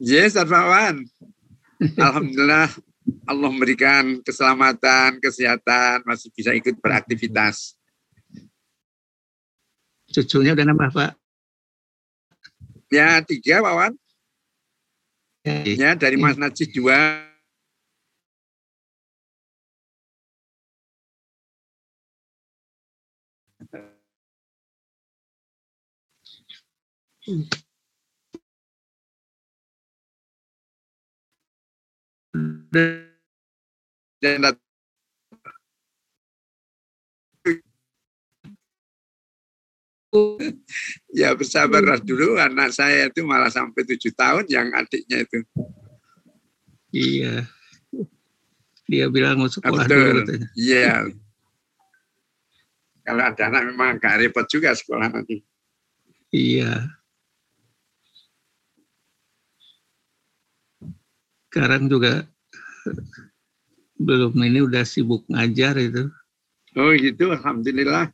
Yes, Arfawan. Alhamdulillah Allah memberikan keselamatan, kesehatan, masih bisa ikut beraktivitas. Cucunya udah nambah, Pak? Ya, tiga, Pak Wan. Ya, dari Mas Najis dua, dan ya bersabarlah dulu anak saya itu malah sampai tujuh tahun yang adiknya itu Iya. Dia bilang mau sekolah Betul. dulu iya kalau ada anak memang agak repot juga sekolah nanti Iya. Sekarang juga belum ini udah sibuk ngajar itu. oh gitu alhamdulillah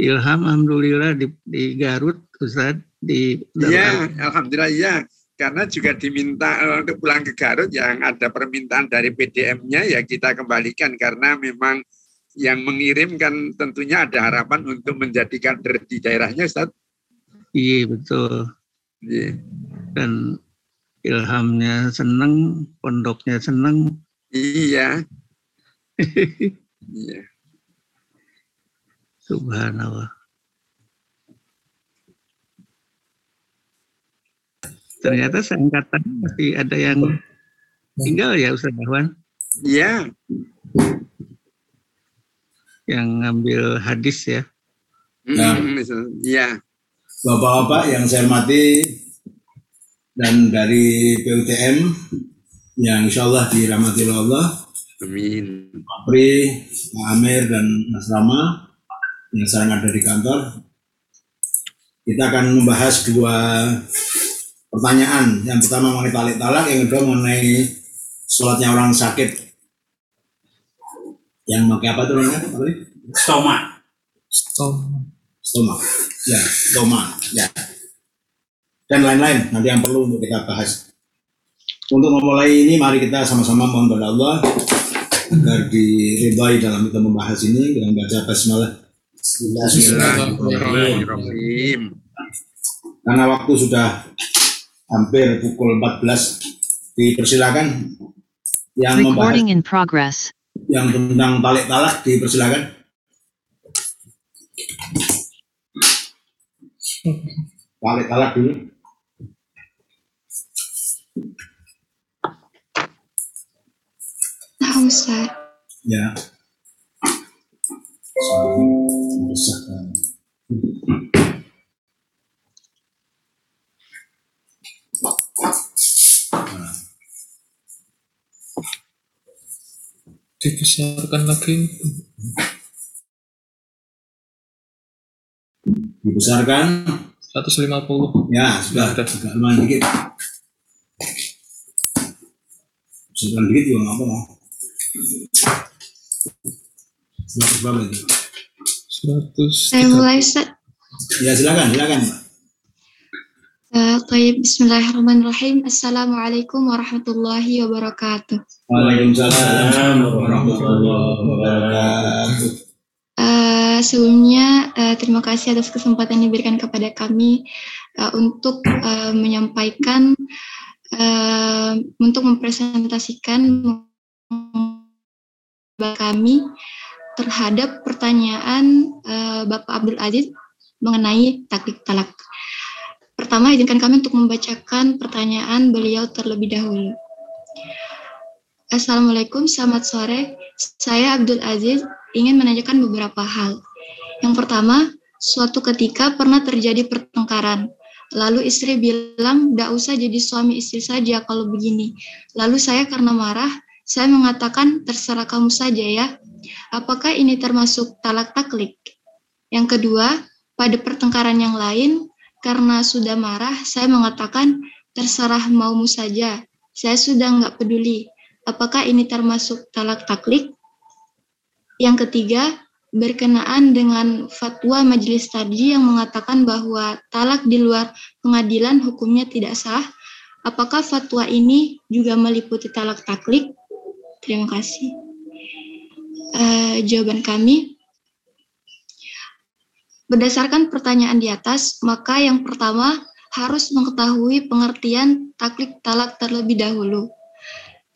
Ilham alhamdulillah di, di Garut Ustaz di Iya, alhamdulillah iya. Karena juga diminta eh, untuk pulang ke Garut yang ada permintaan dari PDM-nya ya kita kembalikan karena memang yang mengirimkan tentunya ada harapan untuk menjadi kader di daerahnya, Ustaz. Iya betul. Iya. Dan Ilhamnya seneng, pondoknya seneng. Iya. Iya. Subhanallah. Ternyata seangkatan masih ada yang tinggal ya Ustaz Ahwan Iya. Yang ngambil hadis ya. Nah. Iya. Bapak-bapak yang saya hormati dan dari PUTM yang insya Allah dirahmati oleh Allah, Amin. Pak Pri, Pak Amir, dan Mas Rama yang sekarang ada di kantor. Kita akan membahas dua pertanyaan. Yang pertama mengenai talik talak, yang kedua mengenai sholatnya orang sakit. Yang pakai apa tuh namanya, Pak Pri? Stoma. stoma. Ya stoma. Ya. Dan lain-lain nanti yang perlu untuk kita bahas. Untuk memulai ini mari kita sama-sama mohon kepada Allah agar diridhai dalam kita membahas ini. Dengan baca basmalah Bismillahirrahmanirrahim. karena waktu sudah hampir pukul 14 dipersilakan. Yang membahas Recording in progress. Yang tentang talik talak dipersilakan talik talak dulu Nah, Ustaz. ya Besarkan. Dibesarkan lagi. dibesarkan 150. ya sudah Ada. agak lumayan dikit besarkan dikit juga nggak apa-apa Seratus berapa itu? 100. Saya mulai, Ustaz. ya silakan silakan Pak. Uh, Tayyib, Bismillahirrahmanirrahim. Assalamualaikum warahmatullahi wabarakatuh. Waalaikumsalam warahmatullahi wabarakatuh Uh, sebelumnya, uh, terima kasih atas kesempatan yang diberikan kepada kami uh, untuk uh, menyampaikan, uh, untuk mempresentasikan kami terhadap pertanyaan uh, Bapak Abdul Aziz mengenai taklik talak. Pertama, izinkan kami untuk membacakan pertanyaan beliau terlebih dahulu. Assalamualaikum, selamat sore. Saya Abdul Aziz ingin menanyakan beberapa hal. Yang pertama, suatu ketika pernah terjadi pertengkaran. Lalu istri bilang, tidak usah jadi suami istri saja kalau begini. Lalu saya karena marah, saya mengatakan terserah kamu saja ya. Apakah ini termasuk talak taklik? Yang kedua, pada pertengkaran yang lain, karena sudah marah, saya mengatakan terserah maumu saja. Saya sudah nggak peduli. apakah ini termasuk talak taklik? Yang ketiga, berkenaan dengan fatwa majelis tadi yang mengatakan bahwa talak di luar pengadilan hukumnya tidak sah. Apakah fatwa ini juga meliputi talak taklik? Terima kasih. Uh, jawaban kami, berdasarkan pertanyaan di atas, maka yang pertama harus mengetahui pengertian taklik talak terlebih dahulu.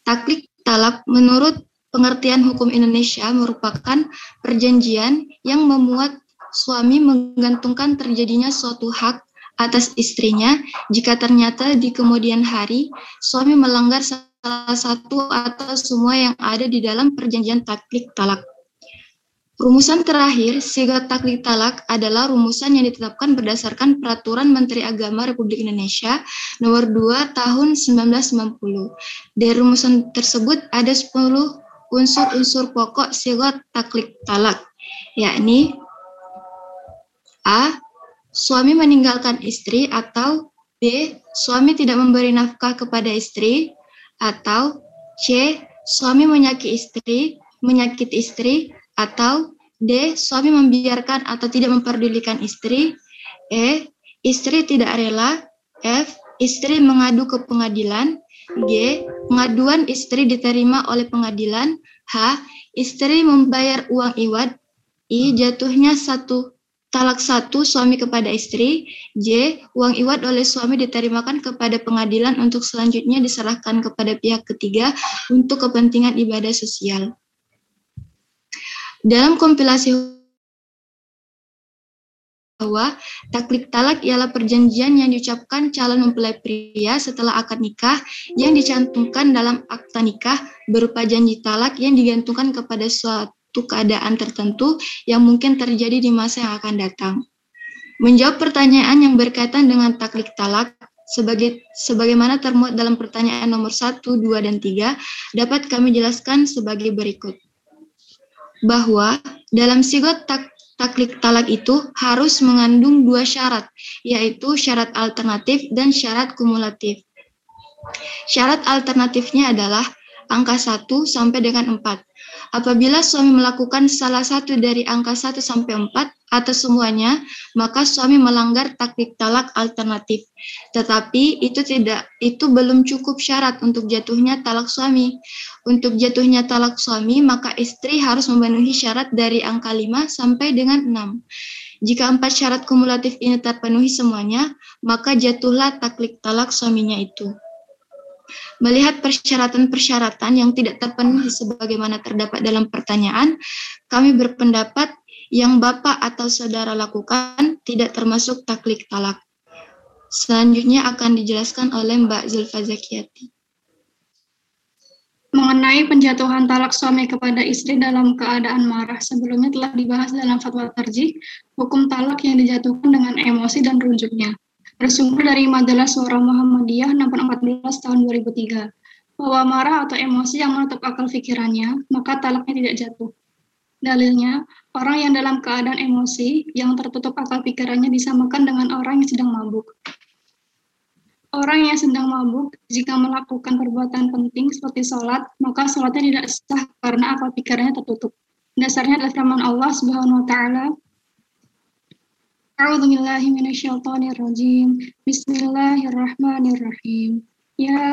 Taklik talak menurut pengertian hukum Indonesia merupakan perjanjian yang memuat suami menggantungkan terjadinya suatu hak atas istrinya jika ternyata di kemudian hari suami melanggar salah satu atau semua yang ada di dalam perjanjian taklik talak. Rumusan terakhir, sigat taklik talak adalah rumusan yang ditetapkan berdasarkan Peraturan Menteri Agama Republik Indonesia Nomor 2 Tahun 1990. Dari rumusan tersebut ada 10 unsur-unsur pokok sigot taklik talak, yakni A. Suami meninggalkan istri atau B. Suami tidak memberi nafkah kepada istri atau C. Suami menyakiti istri, menyakiti istri atau D. Suami membiarkan atau tidak memperdulikan istri E. Istri tidak rela F. Istri mengadu ke pengadilan G. Pengaduan istri diterima oleh pengadilan. H. Istri membayar uang iwad. I. Jatuhnya satu talak satu suami kepada istri. J. Uang iwad oleh suami diterimakan kepada pengadilan untuk selanjutnya diserahkan kepada pihak ketiga untuk kepentingan ibadah sosial. Dalam kompilasi bahwa taklik talak ialah perjanjian yang diucapkan calon mempelai pria setelah akad nikah yang dicantumkan dalam akta nikah berupa janji talak yang digantungkan kepada suatu keadaan tertentu yang mungkin terjadi di masa yang akan datang. Menjawab pertanyaan yang berkaitan dengan taklik talak sebagai sebagaimana termuat dalam pertanyaan nomor 1, 2, dan 3 dapat kami jelaskan sebagai berikut. Bahwa dalam sigot tak taklik talak itu harus mengandung dua syarat, yaitu syarat alternatif dan syarat kumulatif. Syarat alternatifnya adalah angka 1 sampai dengan 4. Apabila suami melakukan salah satu dari angka 1 sampai 4 atau semuanya, maka suami melanggar taktik talak alternatif. Tetapi itu tidak itu belum cukup syarat untuk jatuhnya talak suami. Untuk jatuhnya talak suami, maka istri harus memenuhi syarat dari angka 5 sampai dengan 6. Jika empat syarat kumulatif ini terpenuhi semuanya, maka jatuhlah taklik talak suaminya itu. Melihat persyaratan-persyaratan yang tidak terpenuhi sebagaimana terdapat dalam pertanyaan, kami berpendapat yang Bapak atau Saudara lakukan tidak termasuk taklik talak. Selanjutnya akan dijelaskan oleh Mbak Zulfa Zakiyati. Mengenai penjatuhan talak suami kepada istri dalam keadaan marah, sebelumnya telah dibahas dalam fatwa tarjih, hukum talak yang dijatuhkan dengan emosi dan rujuknya bersumber dari majalah Suara Muhammadiyah nomor 14 tahun 2003. Bahwa marah atau emosi yang menutup akal pikirannya, maka talaknya tidak jatuh. Dalilnya, orang yang dalam keadaan emosi yang tertutup akal pikirannya disamakan dengan orang yang sedang mabuk. Orang yang sedang mabuk, jika melakukan perbuatan penting seperti sholat, maka sholatnya tidak sah karena akal pikirannya tertutup. Dasarnya adalah firman Allah Subhanahu wa taala, أعوذ بالله من الشيطان الرجيم بسم الله الرحمن الرحيم يا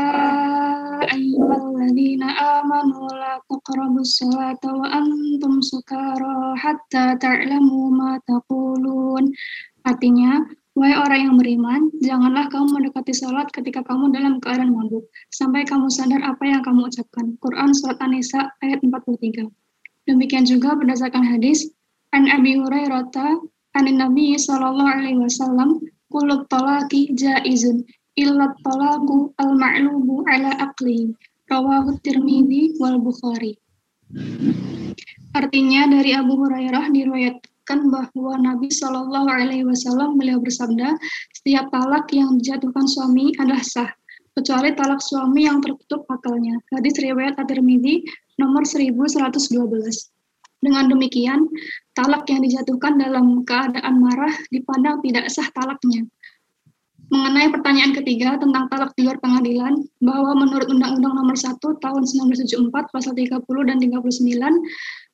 أيها الذين آمنوا لا تقربوا الصلاة وأنتم سكارى حتى تعلموا ما تقولون Artinya, Wahai orang yang beriman, janganlah kamu mendekati sholat ketika kamu dalam keadaan mabuk, sampai kamu sadar apa yang kamu ucapkan. Quran Surat An-Nisa ayat 43. Demikian juga berdasarkan hadis, An Abi Hurairah anin Nabi sallallahu alaihi wasallam kullu talaqi jaizun illa talaqu al ma'lubu ala aqli rawahu Tirmidzi wal Bukhari Artinya dari Abu Hurairah diriwayatkan bahwa Nabi Shallallahu Alaihi Wasallam beliau bersabda, setiap talak yang dijatuhkan suami adalah sah, kecuali talak suami yang tertutup akalnya. Hadis riwayat At-Tirmidzi nomor 1112. Dengan demikian, talak yang dijatuhkan dalam keadaan marah dipandang tidak sah talaknya. mengenai pertanyaan ketiga tentang talak di luar pengadilan, bahwa menurut Undang-Undang Nomor 1 Tahun 1974 Pasal 30 dan 39,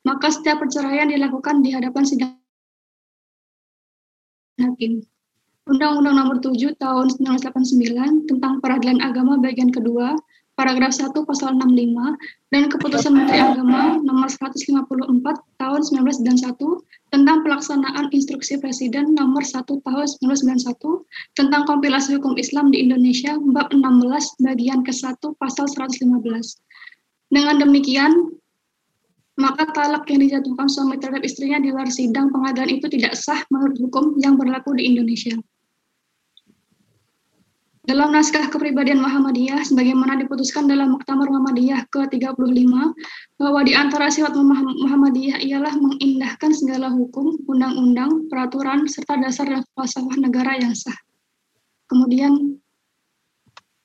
maka setiap perceraian dilakukan di hadapan sidang hakim. Undang-Undang Nomor 7 Tahun 1989 tentang Peradilan Agama bagian kedua paragraf 1 pasal 65 dan keputusan Menteri Agama nomor 154 tahun 1991 tentang pelaksanaan instruksi Presiden nomor 1 tahun 1991 tentang kompilasi hukum Islam di Indonesia bab 16 bagian ke-1 pasal 115. Dengan demikian, maka talak yang dijatuhkan suami terhadap istrinya di luar sidang pengadilan itu tidak sah menurut hukum yang berlaku di Indonesia. Dalam naskah kepribadian Muhammadiyah, sebagaimana diputuskan dalam Muktamar Muhammadiyah ke-35, bahwa di antara sifat Muhammadiyah ialah mengindahkan segala hukum, undang-undang, peraturan, serta dasar dan falsafah negara yang sah. Kemudian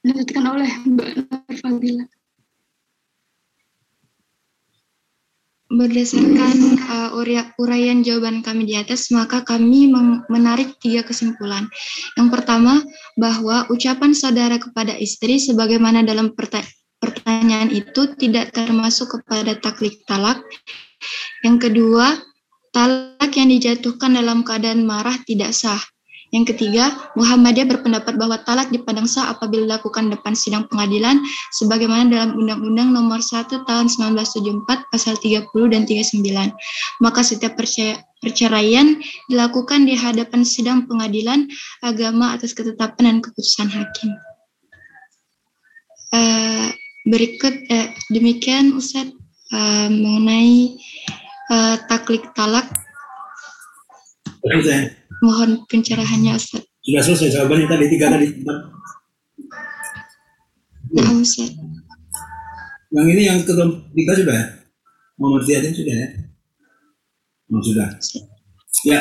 dilanjutkan oleh Mbak Nur Fadila. Berdasarkan uh, uraian jawaban kami di atas, maka kami menarik tiga kesimpulan. Yang pertama, bahwa ucapan saudara kepada istri sebagaimana dalam pertanyaan itu tidak termasuk kepada taklik talak. Yang kedua, talak yang dijatuhkan dalam keadaan marah tidak sah. Yang ketiga, Muhammadiyah berpendapat bahwa talak dipandang sah apabila dilakukan depan sidang pengadilan sebagaimana dalam Undang-Undang Nomor 1 Tahun 1974 Pasal 30 dan 39. Maka setiap perceraian dilakukan di hadapan sidang pengadilan agama atas ketetapan dan keputusan hakim. Uh, berikut uh, demikian Ustaz uh, mengenai uh, taklik talak. Mohon pencerahannya Ustaz. Sudah selesai jawabannya tadi tiga tadi. Nah, Ustaz. Yang ini yang ketiga sudah ya? Muhammad Ziyadin sudah ya? Oh, sudah. Ya.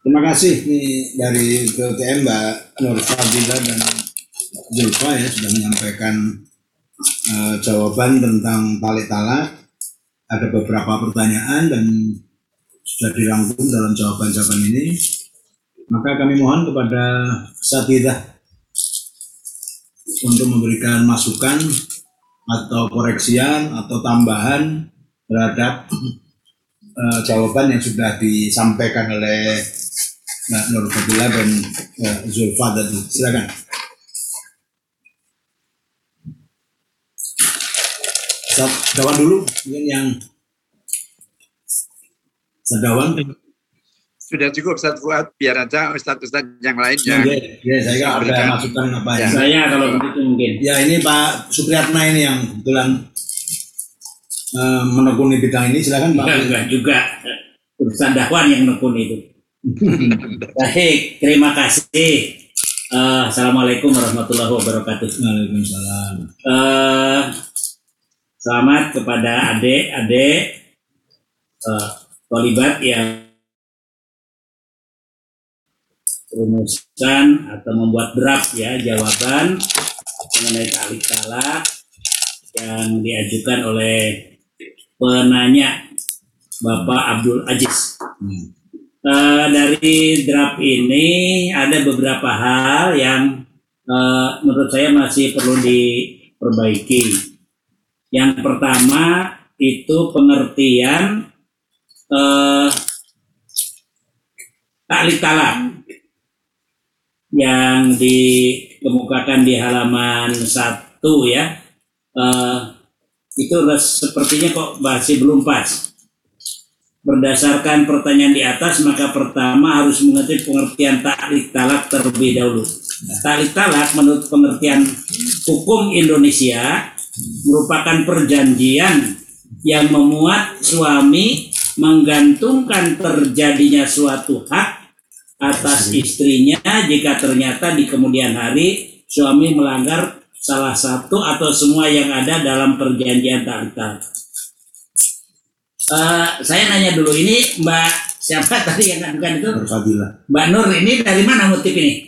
Terima kasih nih dari KTM Mbak Nur Fadila dan Zulfa ya sudah menyampaikan uh, jawaban tentang tali talak. Ada beberapa pertanyaan dan sudah dirangkum dalam jawaban-jawaban ini, maka kami mohon kepada Satidah untuk memberikan masukan atau koreksian atau tambahan terhadap uh, jawaban yang sudah disampaikan oleh Mbak Nur Fadila dan uh, Zulfa tadi. Silakan. Jawab dulu, mungkin yang Sedawan. Sudah cukup Ustaz Fuad, biar aja Ustaz-Ustaz yang lain yang ya, ya, saya ada masukan apa ya. Saya kalau begitu mungkin. Ya ini Pak Supriyatna ini yang kebetulan uh, menekuni bidang ini, silakan Pak. Enggak, enggak juga urusan dakwan yang menekuni itu. Baik, terima kasih. Uh, Assalamualaikum warahmatullahi wabarakatuh. Waalaikumsalam. Uh, selamat kepada adik-adik uh, Tolibat yang rumuskan atau membuat draft ya jawaban mengenai talik talak yang diajukan oleh penanya Bapak Abdul Aziz. Hmm. Uh, dari draft ini ada beberapa hal yang uh, menurut saya masih perlu diperbaiki. Yang pertama itu pengertian uh, taklik talak yang dikemukakan di halaman satu ya. Uh, itu sepertinya kok masih belum pas. Berdasarkan pertanyaan di atas maka pertama harus mengerti pengertian taklik talak terlebih dahulu. Taklik talak menurut pengertian hukum Indonesia merupakan perjanjian yang memuat suami menggantungkan terjadinya suatu hak atas istrinya jika ternyata di kemudian hari suami melanggar salah satu atau semua yang ada dalam perjanjian tarikh. Uh, saya nanya dulu ini Mbak siapa tadi yang bukan itu? Mbak Nur ini dari mana motif ini?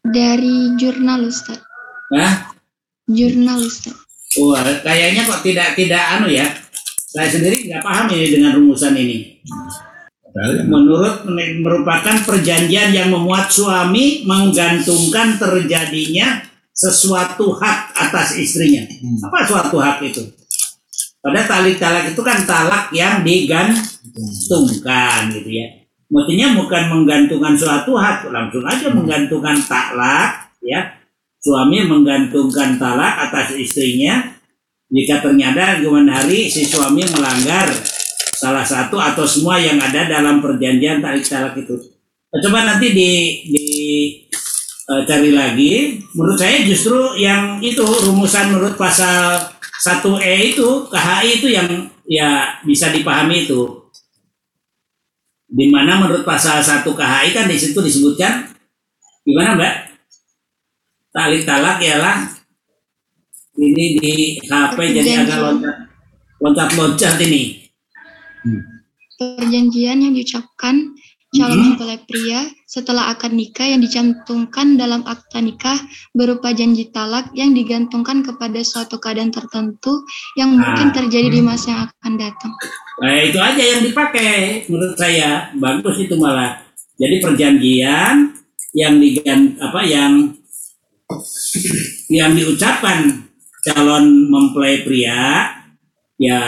Dari jurnal Ustaz. Hah? Jurnal Ustaz. Wah, kayaknya kok tidak tidak anu ya saya sendiri nggak paham ini dengan rumusan ini. menurut merupakan perjanjian yang memuat suami menggantungkan terjadinya sesuatu hak atas istrinya. Hmm. Apa suatu hak itu? Pada tali talak itu kan talak yang digantungkan gitu ya. Mestinya bukan menggantungkan suatu hak, langsung aja menggantungkan talak ya. Suami menggantungkan talak atas istrinya jika ternyata kemudian hari si suami melanggar salah satu atau semua yang ada dalam perjanjian tarik talak itu. Coba nanti di di eh, cari lagi. Menurut saya justru yang itu rumusan menurut pasal 1E itu KHI itu yang ya bisa dipahami itu. Di mana menurut pasal 1 KHI kan di situ disebutkan gimana Mbak? Talik talak ialah ini di HP jadi agak loncat loncat-loncat ini. Perjanjian yang diucapkan calon mempelai pria setelah akad nikah yang dicantumkan dalam akta nikah berupa janji talak yang digantungkan kepada suatu keadaan tertentu yang mungkin terjadi di masa yang akan datang. Nah, itu aja yang dipakai menurut saya bagus itu malah. Jadi perjanjian yang digan apa yang yang diucapkan calon mempelai pria ya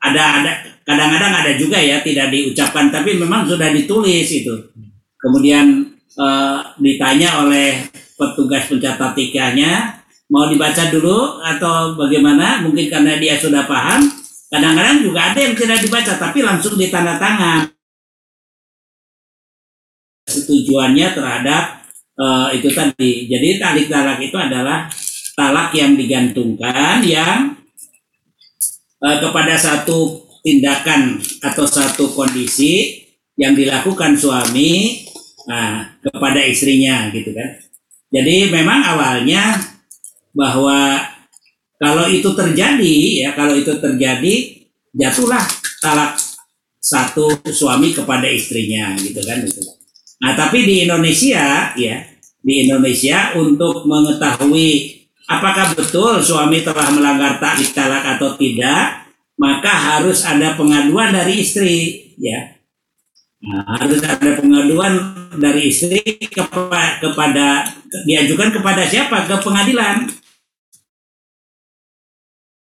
ada ada kadang-kadang ada juga ya tidak diucapkan tapi memang sudah ditulis itu. Kemudian eh, ditanya oleh petugas pencatat nikahnya mau dibaca dulu atau bagaimana? Mungkin karena dia sudah paham. Kadang-kadang juga ada yang tidak dibaca tapi langsung ditandatangan setujuannya terhadap eh, itu tadi. Jadi talik talak itu adalah talak yang digantungkan yang eh, kepada satu tindakan atau satu kondisi yang dilakukan suami nah, kepada istrinya gitu kan. Jadi memang awalnya bahwa kalau itu terjadi ya kalau itu terjadi jatuhlah talak satu suami kepada istrinya gitu kan gitu. Nah tapi di Indonesia ya di Indonesia untuk mengetahui apakah betul suami telah melanggar taklid talak atau tidak? Maka harus ada pengaduan dari istri ya. Nah, harus ada pengaduan dari istri kepa- kepada diajukan kepada siapa? Ke pengadilan.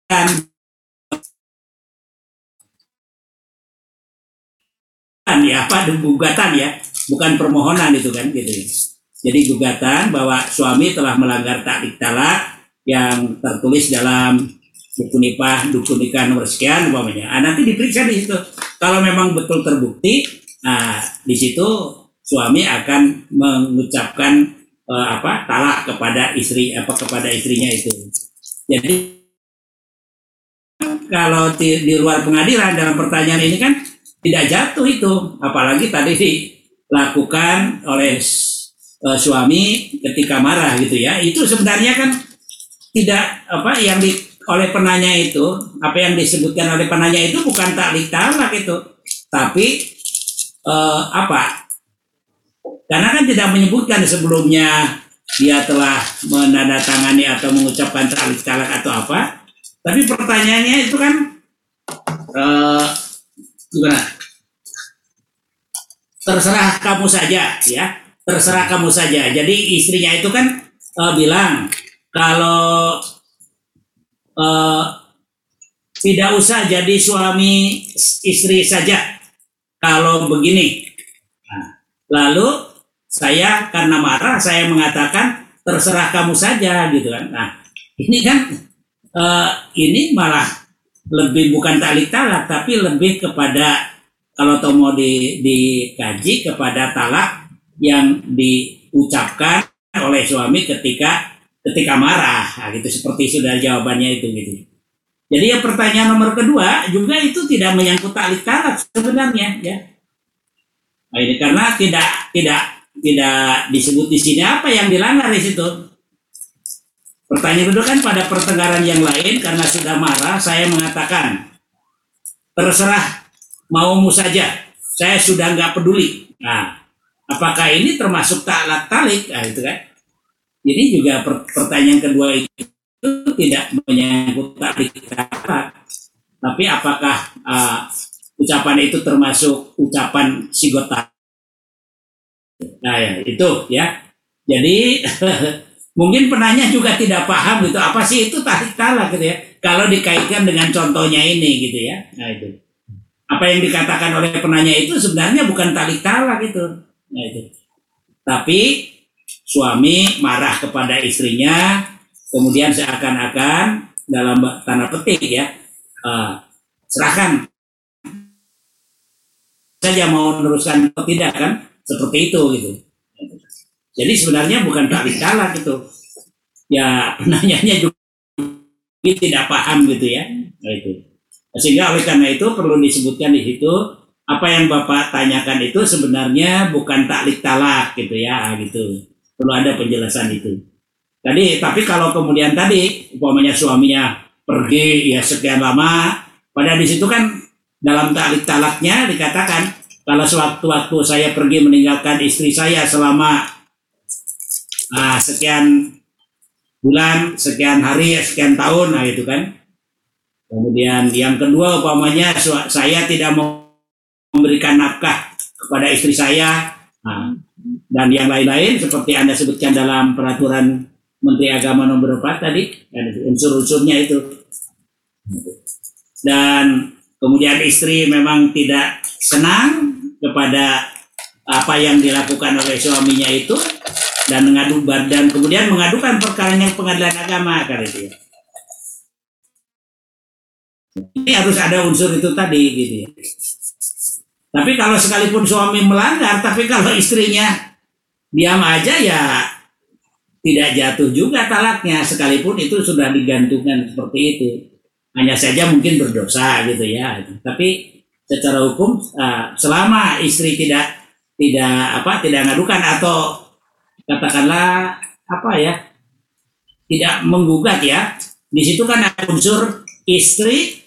Dan ya apa gugatan ya. Bukan permohonan itu kan gitu jadi gugatan bahwa suami telah melanggar takdik talak yang tertulis dalam buku nikah buku nikah nomor sekian umpamanya. Ah, nanti diperiksa di situ. Kalau memang betul terbukti nah di situ suami akan mengucapkan eh, apa talak kepada istri apa kepada istrinya itu. Jadi kalau di, di luar pengadilan dalam pertanyaan ini kan tidak jatuh itu. Apalagi tadi dilakukan oleh eh, suami ketika marah gitu ya. Itu sebenarnya kan tidak apa yang di oleh penanya itu apa yang disebutkan oleh penanya itu bukan taklik talak itu. Tapi eh, apa karena kan tidak menyebutkan sebelumnya dia telah menandatangani atau mengucapkan taklik talak atau apa. Tapi pertanyaannya itu kan eh, gimana? Terserah kamu saja ya terserah kamu saja. Jadi istrinya itu kan eh, bilang kalau eh, tidak usah jadi suami istri saja kalau begini. Nah, lalu saya karena marah saya mengatakan terserah kamu saja gitu kan. Nah ini kan eh, ini malah lebih bukan talik talak tapi lebih kepada kalau toh mau di, dikaji kepada talak yang diucapkan oleh suami ketika ketika marah. Nah, gitu seperti sudah jawabannya itu gitu. Jadi yang pertanyaan nomor kedua juga itu tidak menyangkut talik talak sebenarnya ya. Nah, ini karena tidak tidak tidak disebut di sini apa yang dilanggar di situ. Pertanyaan kedua kan pada pertengkaran yang lain karena sudah marah saya mengatakan terserah maumu saja. Saya sudah nggak peduli. Nah apakah ini termasuk talak talik? Nah, itu kan. Jadi juga per- pertanyaan kedua itu tidak menyangkut talik talak. Tapi apakah uh, ucapan itu termasuk ucapan sigota. Nah ya itu ya. Jadi mungkin penanya juga tidak paham gitu apa sih itu tarik talak gitu ya. Kalau dikaitkan dengan contohnya ini gitu ya. Nah itu. Apa yang dikatakan oleh penanya itu sebenarnya bukan tarik talak itu. Nah itu. Tapi suami marah kepada istrinya, kemudian seakan-akan dalam tanda petik ya, uh, serahkan. Saja mau meneruskan atau tidak kan seperti itu gitu. Jadi sebenarnya bukan tarik talak gitu. Ya penanyanya juga tidak paham gitu ya. Nah, itu. Sehingga oleh karena itu perlu disebutkan di situ apa yang bapak tanyakan itu sebenarnya bukan taklik talak gitu ya gitu perlu ada penjelasan itu tadi tapi kalau kemudian tadi umpamanya suaminya pergi ya sekian lama pada di situ kan dalam talik talaknya dikatakan kalau sewaktu-waktu saya pergi meninggalkan istri saya selama uh, sekian bulan, sekian hari, sekian tahun, nah itu kan. Kemudian yang kedua umpamanya saya tidak mau memberikan nafkah kepada istri saya, nah, dan yang lain-lain seperti anda sebutkan dalam peraturan Menteri Agama nomor 4 tadi, unsur-unsurnya itu. Dan kemudian istri memang tidak senang kepada apa yang dilakukan oleh suaminya itu dan mengadu dan kemudian mengadukan perkaranya pengadilan agama kan itu. Ini harus ada unsur itu tadi gitu ya. Tapi kalau sekalipun suami melanggar, tapi kalau istrinya diam aja ya tidak jatuh juga talaknya sekalipun itu sudah digantungkan seperti itu hanya saja mungkin berdosa gitu ya. Tapi secara hukum uh, selama istri tidak tidak apa tidak ngadukan atau katakanlah apa ya tidak menggugat ya di situ kan ada unsur istri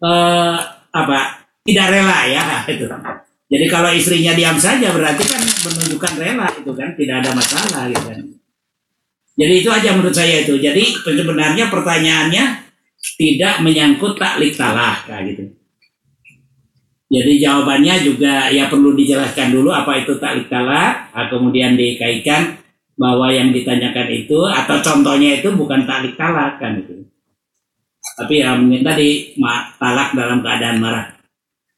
uh, apa tidak rela ya itu jadi kalau istrinya diam saja berarti kan menunjukkan rela itu kan tidak ada masalah gitu kan jadi itu aja menurut saya itu jadi sebenarnya pertanyaannya tidak menyangkut taklik talak kayak gitu. Jadi jawabannya juga ya perlu dijelaskan dulu apa itu taklik talak, nah, kemudian dikaitkan bahwa yang ditanyakan itu atau contohnya itu bukan taklik talak kan itu. Tapi ya mungkin tadi talak dalam keadaan marah.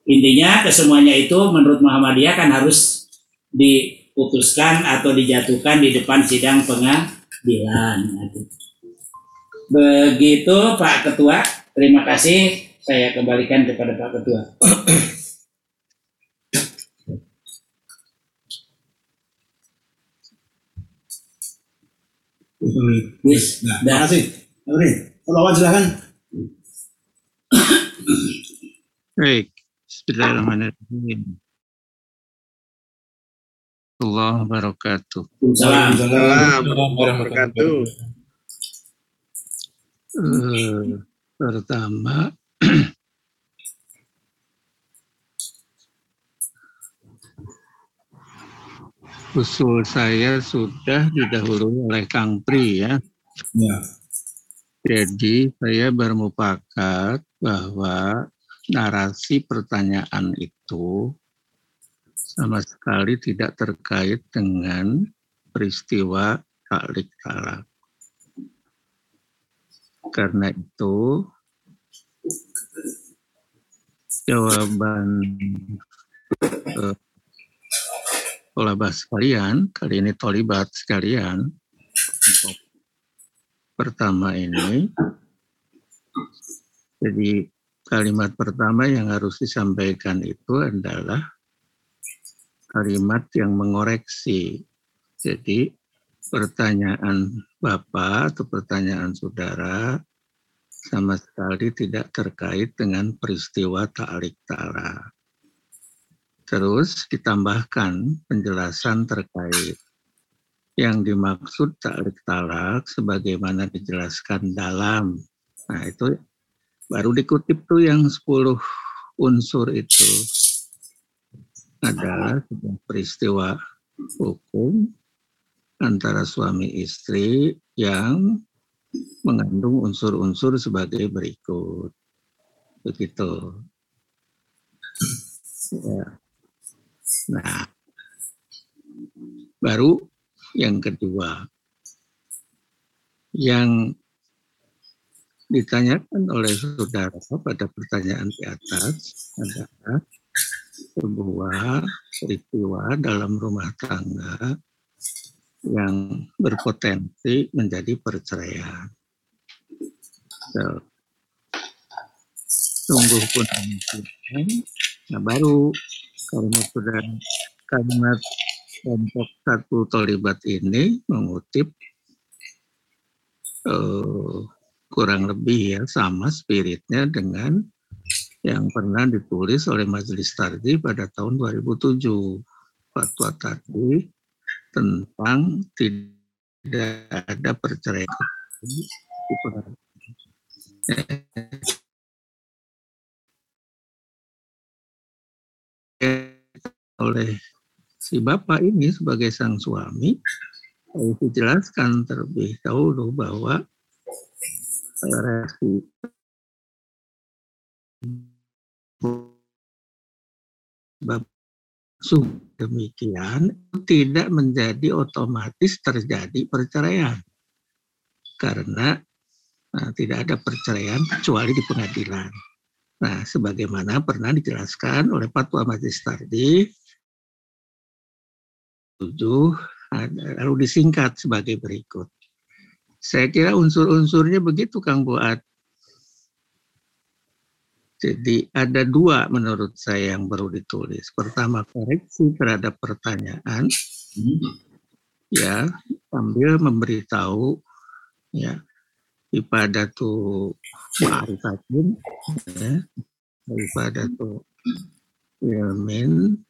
Intinya kesemuanya itu menurut Muhammadiyah kan harus diputuskan atau dijatuhkan di depan sidang pengadilan. Begitu Pak Ketua, terima kasih. Saya kembalikan kepada Pak Ketua. Yes. Nah, terima kasih. Oke, kalau silakan. Baik, Bismillahirrahmanirrahim. Allah wabarakatuh. Assalamualaikum warahmatullahi wabarakatuh eh, pertama usul saya sudah didahului oleh Kang Pri ya. ya. Jadi saya bermupakat bahwa narasi pertanyaan itu sama sekali tidak terkait dengan peristiwa taklik talak. Karena itu jawaban uh, tolabah sekalian, kali ini tolibat sekalian, pertama ini, jadi kalimat pertama yang harus disampaikan itu adalah kalimat yang mengoreksi. Jadi pertanyaan Bapak atau pertanyaan saudara sama sekali tidak terkait dengan peristiwa ta'alik ta'ala. Terus ditambahkan penjelasan terkait yang dimaksud ta'alik talak sebagaimana dijelaskan dalam. Nah itu baru dikutip tuh yang 10 unsur itu adalah peristiwa hukum antara suami istri yang mengandung unsur-unsur sebagai berikut. Begitu. Ya. Nah, baru yang kedua, yang ditanyakan oleh saudara pada pertanyaan di atas adalah sebuah peristiwa dalam rumah tangga yang berpotensi menjadi perceraian. So, sungguh pun nah baru kalimat sudah kalimat kelompok satu terlibat ini mengutip uh, kurang lebih ya sama spiritnya dengan yang pernah ditulis oleh Majelis Tardi pada tahun 2007 fatwa tadi tentang tidak ada perceraian oleh si bapak ini sebagai sang suami. Harus dijelaskan terlebih dahulu bahwa reaksi demikian tidak menjadi otomatis terjadi perceraian karena nah, tidak ada perceraian kecuali di pengadilan. Nah, sebagaimana pernah dijelaskan oleh Fatwa Majelis Tardi 7 lalu disingkat sebagai berikut. Saya kira unsur-unsurnya begitu Kang Buat. Jadi ada dua menurut saya yang baru ditulis. Pertama koreksi terhadap pertanyaan, ya sambil memberitahu ya ibadatu ma'rifatin ya ibadatu ilmin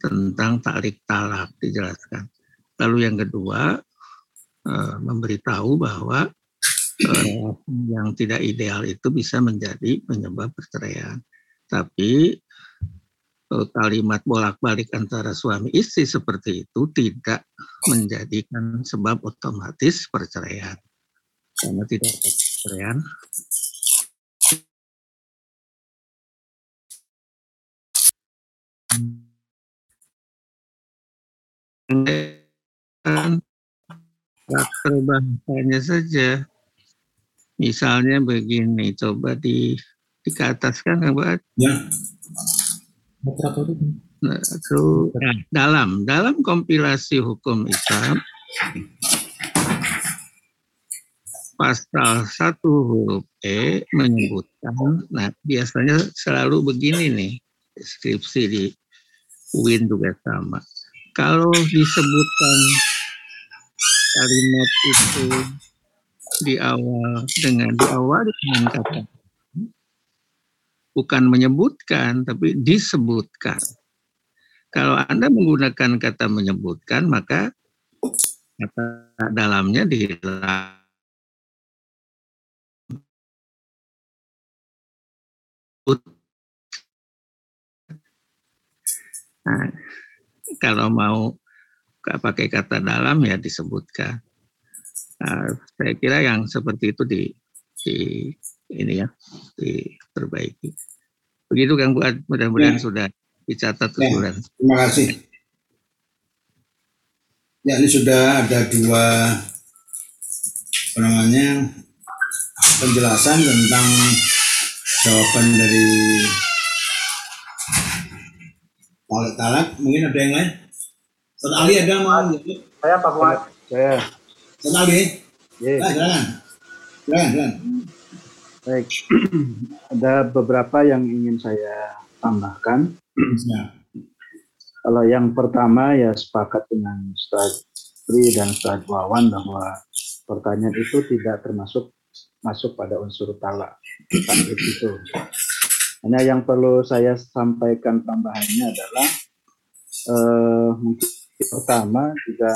tentang taklik talak dijelaskan. Lalu yang kedua uh, memberitahu bahwa uh, yang tidak ideal itu bisa menjadi penyebab perceraian. Tapi uh, kalimat bolak-balik antara suami istri seperti itu tidak menjadikan sebab otomatis perceraian. Karena tidak ada perceraian, karakter bahasanya saja. Misalnya begini, coba di di ke atas kan, Buat? Ya. Nah, itu dalam dalam kompilasi hukum Islam pasal satu huruf E menyebutkan, nah biasanya selalu begini nih deskripsi di UIN juga sama. Kalau disebutkan kalimat itu di awal dengan diawali dengan kata bukan menyebutkan tapi disebutkan. Kalau Anda menggunakan kata menyebutkan maka kata dalamnya di Nah, kalau mau pakai kata dalam ya disebutkan. Nah, saya kira yang seperti itu di, di ini ya diperbaiki. Begitu Kang Buat, mudah-mudahan ya. sudah dicatat ya. Terima kasih. Ya ini sudah ada dua namanya penjelasan tentang jawaban dari Talak Talak. Mungkin ada yang lain? Ustaz Ali ada mau? Saya Pak Fuad. Saya. Ustaz Ali? Yes. Nah, silakan. Silakan, silakan. Baik. ada beberapa yang ingin saya tambahkan. Ya. Kalau yang pertama ya sepakat dengan Ustaz Pri dan Ustaz Wawan bahwa pertanyaan itu tidak termasuk masuk pada unsur talak. itu. Hanya yang perlu saya sampaikan tambahannya adalah eh, mungkin pertama juga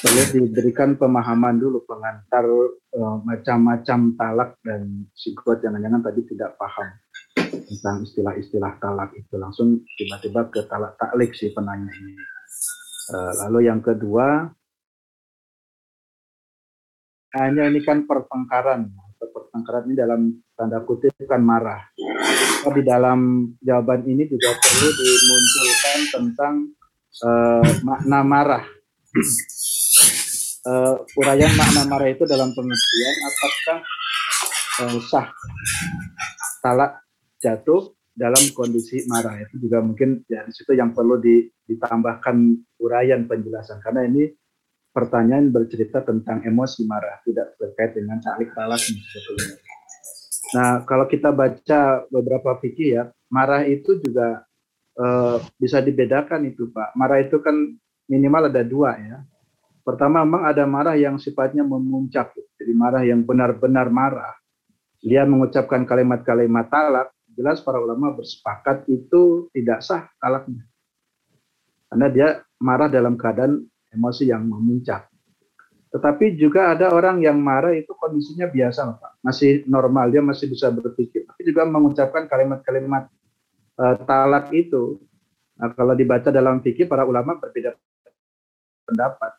perlu diberikan pemahaman dulu pengantar uh, macam-macam talak dan sikot jangan-jangan tadi tidak paham tentang istilah-istilah talak itu. Langsung tiba-tiba ke talak taklik si penanya ini. Uh, lalu yang kedua hanya ini kan pertengkaran. Pertengkaran ini dalam tanda kutip kan marah. Di dalam jawaban ini juga perlu dimunculkan tentang uh, makna marah. Uh, uraian makna marah itu dalam pengertian apakah uh, sah talak jatuh dalam kondisi marah itu juga mungkin ya di situ yang perlu ditambahkan uraian penjelasan karena ini pertanyaan bercerita tentang emosi marah tidak terkait dengan taklik talak sebetulnya. Nah, kalau kita baca beberapa fikih ya, marah itu juga uh, bisa dibedakan itu, Pak. Marah itu kan minimal ada dua ya. Pertama, memang ada marah yang sifatnya memuncak, jadi marah yang benar-benar marah. Dia mengucapkan kalimat-kalimat talak, jelas para ulama bersepakat itu tidak sah talaknya. Karena dia marah dalam keadaan emosi yang memuncak. Tetapi juga ada orang yang marah itu kondisinya biasa, Pak. Masih normal, dia masih bisa berpikir. Tapi juga mengucapkan kalimat-kalimat uh, talak itu. Nah, kalau dibaca dalam fikih, para ulama berbeda pendapat.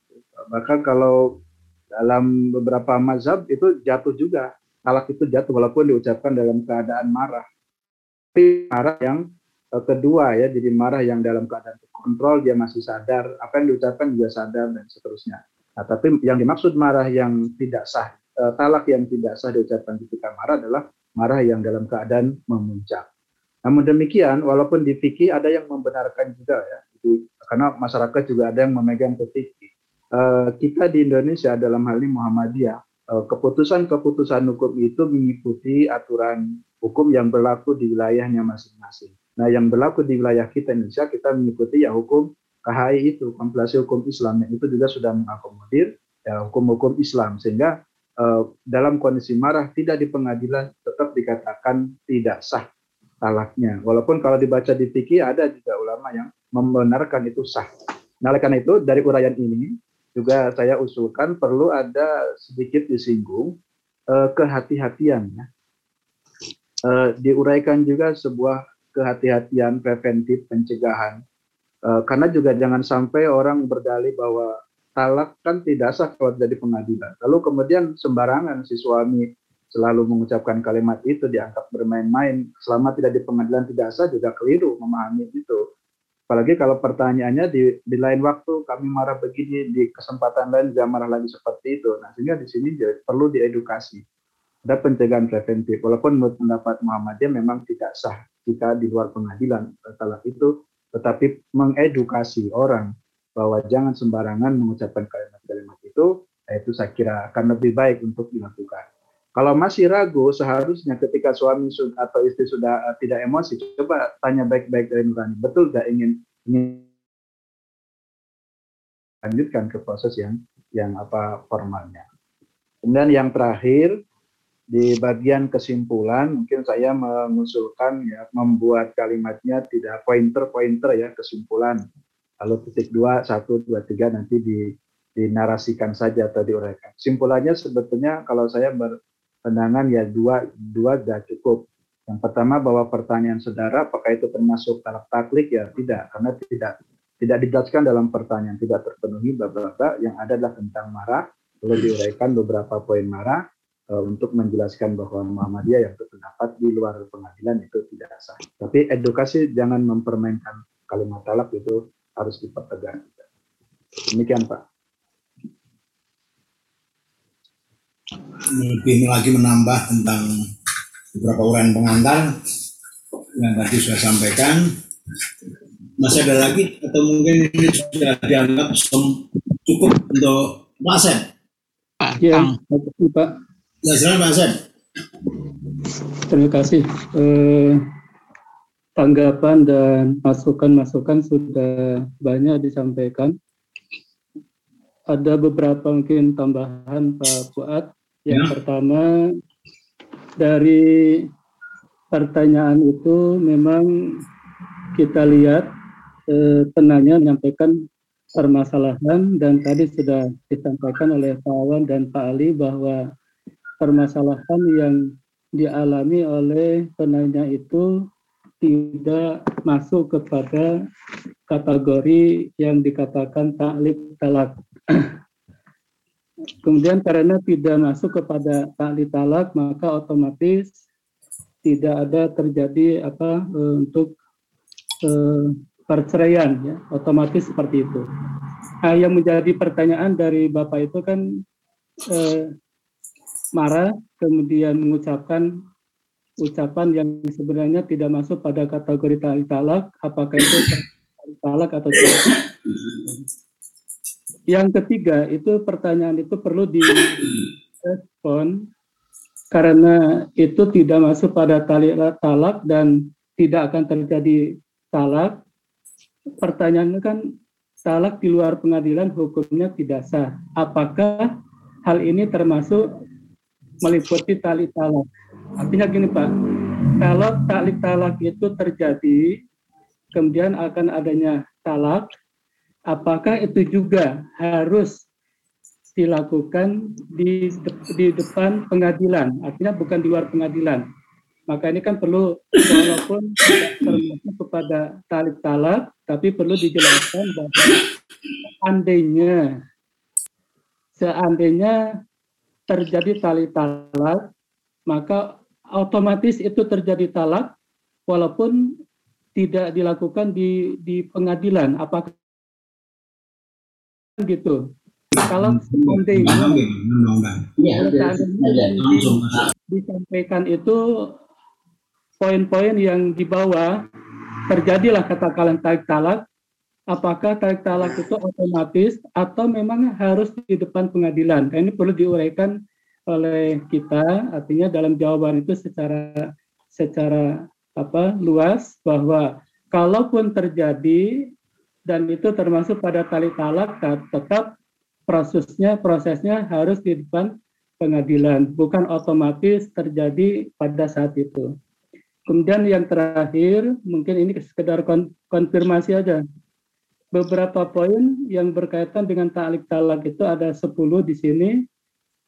Bahkan kalau dalam beberapa mazhab itu jatuh juga. Talak itu jatuh walaupun diucapkan dalam keadaan marah. Tapi marah yang uh, kedua ya, jadi marah yang dalam keadaan kontrol, dia masih sadar. Apa yang diucapkan juga sadar dan seterusnya. Nah, tapi yang dimaksud marah yang tidak sah, e, talak yang tidak sah diucapkan ketika marah adalah marah yang dalam keadaan memuncak. Namun demikian, walaupun di fikih ada yang membenarkan juga ya, itu karena masyarakat juga ada yang memegang ke fikih. E, kita di Indonesia dalam hal ini Muhammadiyah, e, keputusan-keputusan hukum itu mengikuti aturan hukum yang berlaku di wilayahnya masing-masing. Nah, yang berlaku di wilayah kita Indonesia, kita mengikuti ya hukum KHI itu kompilasi hukum Islam yang itu juga sudah mengakomodir ya, hukum-hukum Islam sehingga uh, dalam kondisi marah tidak di pengadilan tetap dikatakan tidak sah talaknya walaupun kalau dibaca di fikih ada juga ulama yang membenarkan itu sah. Nah karena itu dari uraian ini juga saya usulkan perlu ada sedikit disinggung uh, kehati-hatian ya. Uh, diuraikan juga sebuah kehati-hatian preventif pencegahan Eh, karena juga jangan sampai orang berdalih bahwa talak kan tidak sah kalau jadi pengadilan. Lalu kemudian sembarangan si suami selalu mengucapkan kalimat itu dianggap bermain-main selama tidak di pengadilan tidak sah juga keliru memahami itu. Apalagi kalau pertanyaannya di, di lain waktu kami marah begini di kesempatan lain jangan marah lagi seperti itu. Nah sehingga di sini perlu diedukasi. Ada pencegahan preventif. Walaupun menurut pendapat Muhammadiyah memang tidak sah jika di luar pengadilan talak itu tetapi mengedukasi orang bahwa jangan sembarangan mengucapkan kalimat-kalimat itu, nah itu saya kira akan lebih baik untuk dilakukan. Kalau masih ragu, seharusnya ketika suami atau istri sudah uh, tidak emosi, coba tanya baik-baik dari nurani. Betul nggak ingin ingin lanjutkan ke proses yang yang apa formalnya. Kemudian yang terakhir, di bagian kesimpulan mungkin saya mengusulkan ya membuat kalimatnya tidak pointer-pointer ya kesimpulan. Kalau titik dua, satu, dua, tiga nanti di, dinarasikan saja atau diuraikan. Simpulannya sebetulnya kalau saya berpandangan ya dua, dua sudah cukup. Yang pertama bahwa pertanyaan saudara apakah itu termasuk talak taklik ya tidak karena tidak tidak dijelaskan dalam pertanyaan tidak terpenuhi bla yang ada adalah tentang marah perlu diuraikan beberapa poin marah Eh, untuk menjelaskan bahwa Muhammadiyah yang berpendapat di luar pengadilan itu tidak sah. Tapi edukasi jangan mempermainkan kalimat talak itu harus dipertegas. Demikian Pak. Lebih lagi menambah tentang beberapa uraian pengantar yang tadi sudah sampaikan. Masih ada lagi atau mungkin ini sudah dianggap cukup untuk Pak Asep? Pak, ya, Pak. Ya, silakan Pak Terima kasih. Eh, tanggapan dan masukan-masukan sudah banyak disampaikan. Ada beberapa mungkin tambahan Pak Fuad. Yang ya. pertama, dari pertanyaan itu memang kita lihat eh, penanya menyampaikan permasalahan dan tadi sudah disampaikan oleh Pak Awan dan Pak Ali bahwa permasalahan yang dialami oleh penanya itu tidak masuk kepada kategori yang dikatakan taklik talak. Kemudian karena tidak masuk kepada taklik talak, maka otomatis tidak ada terjadi apa eh, untuk eh, perceraian ya otomatis seperti itu. Nah, yang menjadi pertanyaan dari bapak itu kan eh, marah kemudian mengucapkan ucapan yang sebenarnya tidak masuk pada kategori talak apakah itu talak atau tidak. Yang ketiga itu pertanyaan itu perlu direspon karena itu tidak masuk pada tali talak dan tidak akan terjadi talak. Pertanyaannya kan talak di luar pengadilan hukumnya tidak sah. Apakah hal ini termasuk meliputi tali talak? Artinya gini Pak, kalau tali talak itu terjadi, kemudian akan adanya talak, apakah itu juga harus dilakukan di, di depan pengadilan, artinya bukan di luar pengadilan. Maka ini kan perlu walaupun termasuk kepada talik talak, tapi perlu dijelaskan bahwa seandainya seandainya terjadi tali talak, maka otomatis itu terjadi talak walaupun tidak dilakukan di di pengadilan. Apakah gitu. Kalau seandainya disampaikan itu poin-poin yang di bawah terjadilah katakanlah tarik talak, apakah tarik talak itu otomatis atau memang harus di depan pengadilan? Ini perlu diuraikan oleh kita, artinya dalam jawaban itu secara secara apa luas bahwa kalaupun terjadi dan itu termasuk pada tali talak tetap prosesnya prosesnya harus di depan pengadilan bukan otomatis terjadi pada saat itu. Kemudian yang terakhir mungkin ini sekedar konfirmasi aja. Beberapa poin yang berkaitan dengan talik talak itu ada 10 di sini.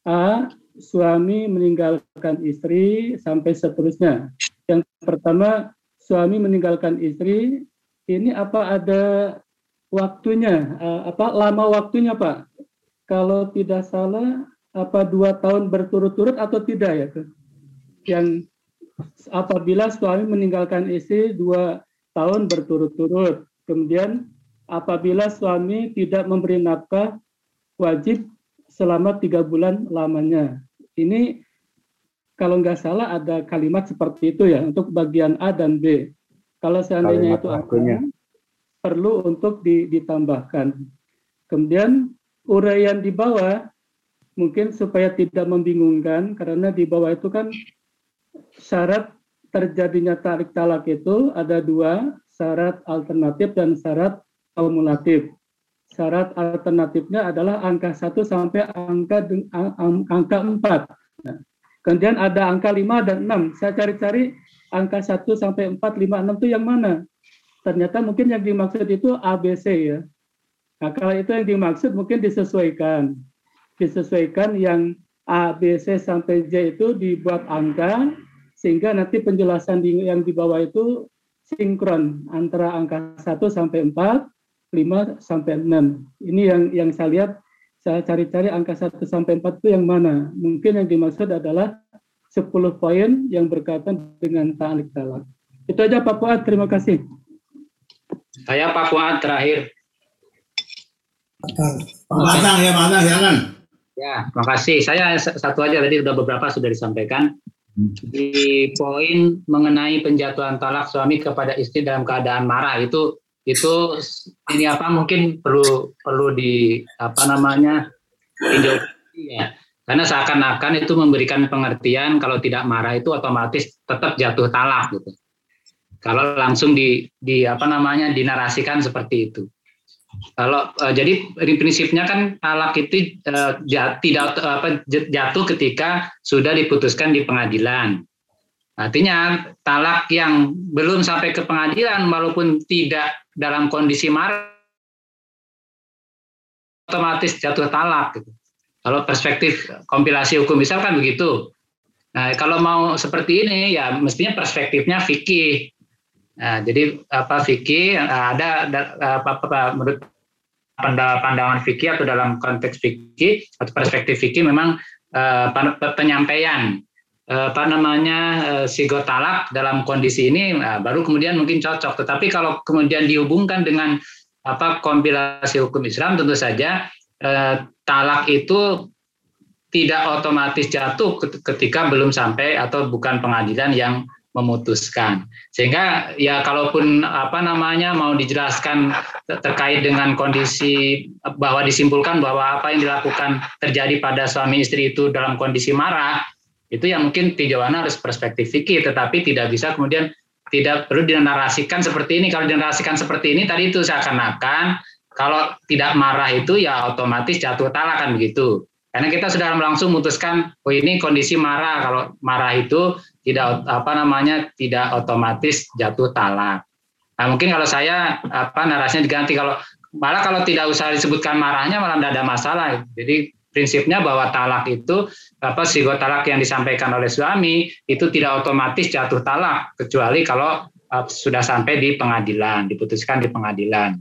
A. Suami meninggalkan istri sampai seterusnya. Yang pertama, suami meninggalkan istri ini apa ada waktunya, uh, apa lama waktunya Pak? Kalau tidak salah, apa dua tahun berturut-turut atau tidak ya? Yang apabila suami meninggalkan istri dua tahun berturut-turut, kemudian apabila suami tidak memberi nafkah wajib selama tiga bulan lamanya. Ini kalau nggak salah ada kalimat seperti itu ya untuk bagian A dan B. Kalau seandainya kalimat itu waktunya. Perlu untuk ditambahkan. Kemudian uraian di bawah mungkin supaya tidak membingungkan karena di bawah itu kan syarat terjadinya tarik talak itu ada dua, syarat alternatif dan syarat kumulatif. Syarat alternatifnya adalah angka 1 sampai angka angka 4. Nah, kemudian ada angka 5 dan 6. Saya cari-cari angka 1 sampai 4, 5, 6 itu yang mana? Ternyata mungkin yang dimaksud itu ABC ya. Nah, kalau itu yang dimaksud mungkin disesuaikan. Disesuaikan yang A, B, C sampai J itu dibuat angka sehingga nanti penjelasan yang di bawah itu sinkron antara angka 1 sampai 4, 5 sampai 6. Ini yang yang saya lihat saya cari-cari angka 1 sampai 4 itu yang mana? Mungkin yang dimaksud adalah 10 poin yang berkaitan dengan ta'alik talak. Itu aja Pak Fuad, terima kasih. Saya Pak Fuad terakhir. Batang ya, Batang silakan. Ya, terima kasih. Saya satu aja tadi sudah beberapa sudah disampaikan. Di poin mengenai penjatuhan talak suami kepada istri dalam keadaan marah itu itu ini apa mungkin perlu perlu di apa namanya ya karena seakan-akan itu memberikan pengertian kalau tidak marah itu otomatis tetap jatuh talak gitu. Kalau langsung di, di apa namanya dinarasikan seperti itu. Kalau uh, jadi prinsipnya kan talak itu uh, jat, tidak apa jatuh ketika sudah diputuskan di pengadilan. Artinya talak yang belum sampai ke pengadilan walaupun tidak dalam kondisi marah otomatis jatuh talak gitu. Kalau perspektif kompilasi hukum misal kan begitu. Nah, kalau mau seperti ini ya mestinya perspektifnya fikih. Nah, jadi apa fikih ada, ada apa, apa menurut pandangan fikih atau dalam konteks fikih atau perspektif fikih memang uh, penyampaian eh, apa namanya eh, sigot talak dalam kondisi ini nah, baru kemudian mungkin cocok. Tetapi kalau kemudian dihubungkan dengan apa kompilasi hukum Islam tentu saja eh, talak itu tidak otomatis jatuh ketika belum sampai atau bukan pengadilan yang memutuskan. Sehingga ya kalaupun apa namanya mau dijelaskan terkait dengan kondisi bahwa disimpulkan bahwa apa yang dilakukan terjadi pada suami istri itu dalam kondisi marah, itu yang mungkin tinjauan harus perspektif fikih tetapi tidak bisa kemudian tidak perlu dinarasikan seperti ini. Kalau dinarasikan seperti ini tadi itu seakan-akan kalau tidak marah itu ya otomatis jatuh talak kan begitu. Karena kita sudah langsung memutuskan, oh ini kondisi marah. Kalau marah itu tidak apa namanya tidak otomatis jatuh talak. Nah mungkin kalau saya apa narasinya diganti kalau malah kalau tidak usah disebutkan marahnya malah tidak ada masalah. Jadi prinsipnya bahwa talak itu apa sigot talak yang disampaikan oleh suami itu tidak otomatis jatuh talak kecuali kalau uh, sudah sampai di pengadilan diputuskan di pengadilan.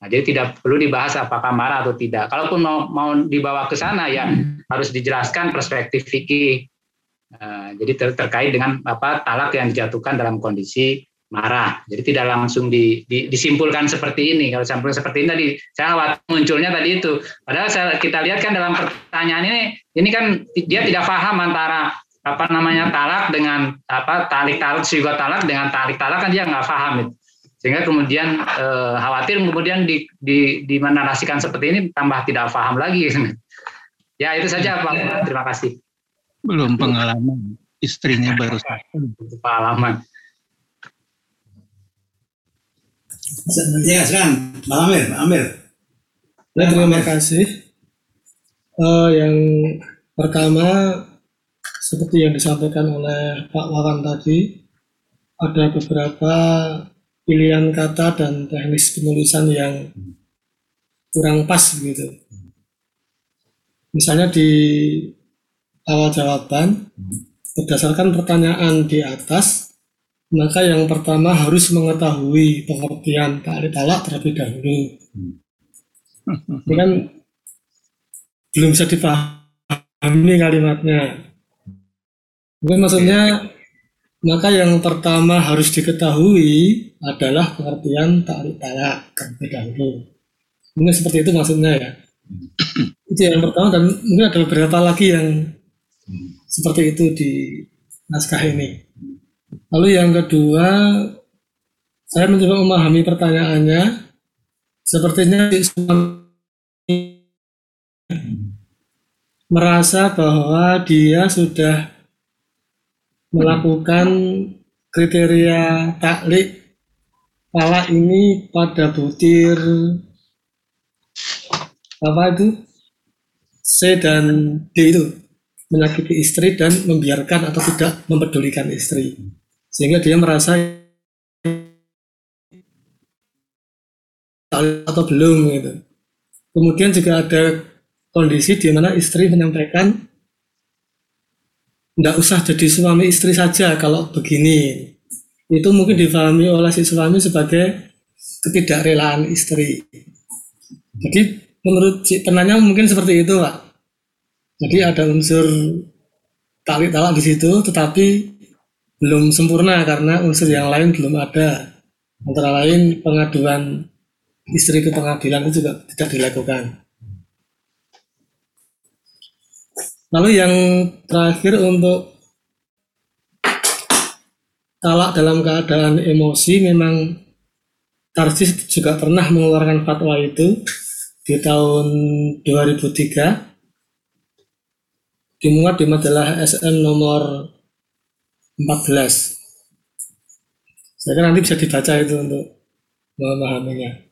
Nah, jadi tidak perlu dibahas apakah marah atau tidak. Kalaupun mau mau dibawa ke sana ya harus dijelaskan perspektif fikih Uh, jadi ter terkait dengan apa talak yang dijatuhkan dalam kondisi marah. Jadi tidak langsung di, di, disimpulkan seperti ini. Kalau sampul seperti ini tadi, saya khawatir munculnya tadi itu. Padahal saya, kita lihat kan dalam pertanyaan ini, ini kan dia tidak paham antara apa namanya talak dengan apa talik talak juga talak dengan talik talak kan dia nggak paham itu. Sehingga kemudian eh, khawatir kemudian di, di, di menarasikan seperti ini tambah tidak paham lagi. ya itu saja Pak. Terima kasih. Belum pengalaman. Istrinya baru satu. Pengalaman. Ya, sekarang Pak Amir, Pak Amir. Ya, terima kasih. Uh, yang pertama, seperti yang disampaikan oleh Pak Wawan tadi, ada beberapa pilihan kata dan teknis penulisan yang kurang pas begitu. Misalnya di awal jawaban berdasarkan pertanyaan di atas maka yang pertama harus mengetahui pengertian ta'rif talak terlebih dahulu. Kan belum bisa dipahami kalimatnya. Mungkin maksudnya maka yang pertama harus diketahui adalah pengertian ta'rif talak terlebih dahulu. Mungkin seperti itu maksudnya ya. Itu yang pertama dan mungkin ada beberapa lagi yang seperti itu di naskah ini. Lalu yang kedua, saya mencoba memahami pertanyaannya. Sepertinya merasa bahwa dia sudah melakukan kriteria taklik pala ini pada butir apa itu C dan D itu menyakiti istri dan membiarkan atau tidak mempedulikan istri. Sehingga dia merasa atau belum gitu. Kemudian juga ada kondisi di mana istri menyampaikan tidak usah jadi suami istri saja kalau begini. Itu mungkin difahami oleh si suami sebagai ketidakrelaan istri. Jadi menurut si penanya mungkin seperti itu pak jadi ada unsur tali talak di situ, tetapi belum sempurna karena unsur yang lain belum ada. Antara lain pengaduan istri ke pengadilan itu juga tidak dilakukan. Lalu yang terakhir untuk talak dalam keadaan emosi memang Tarsis juga pernah mengeluarkan fatwa itu di tahun 2003 dimuat di majalah SM nomor 14. Saya kira nanti bisa dibaca itu untuk memahaminya.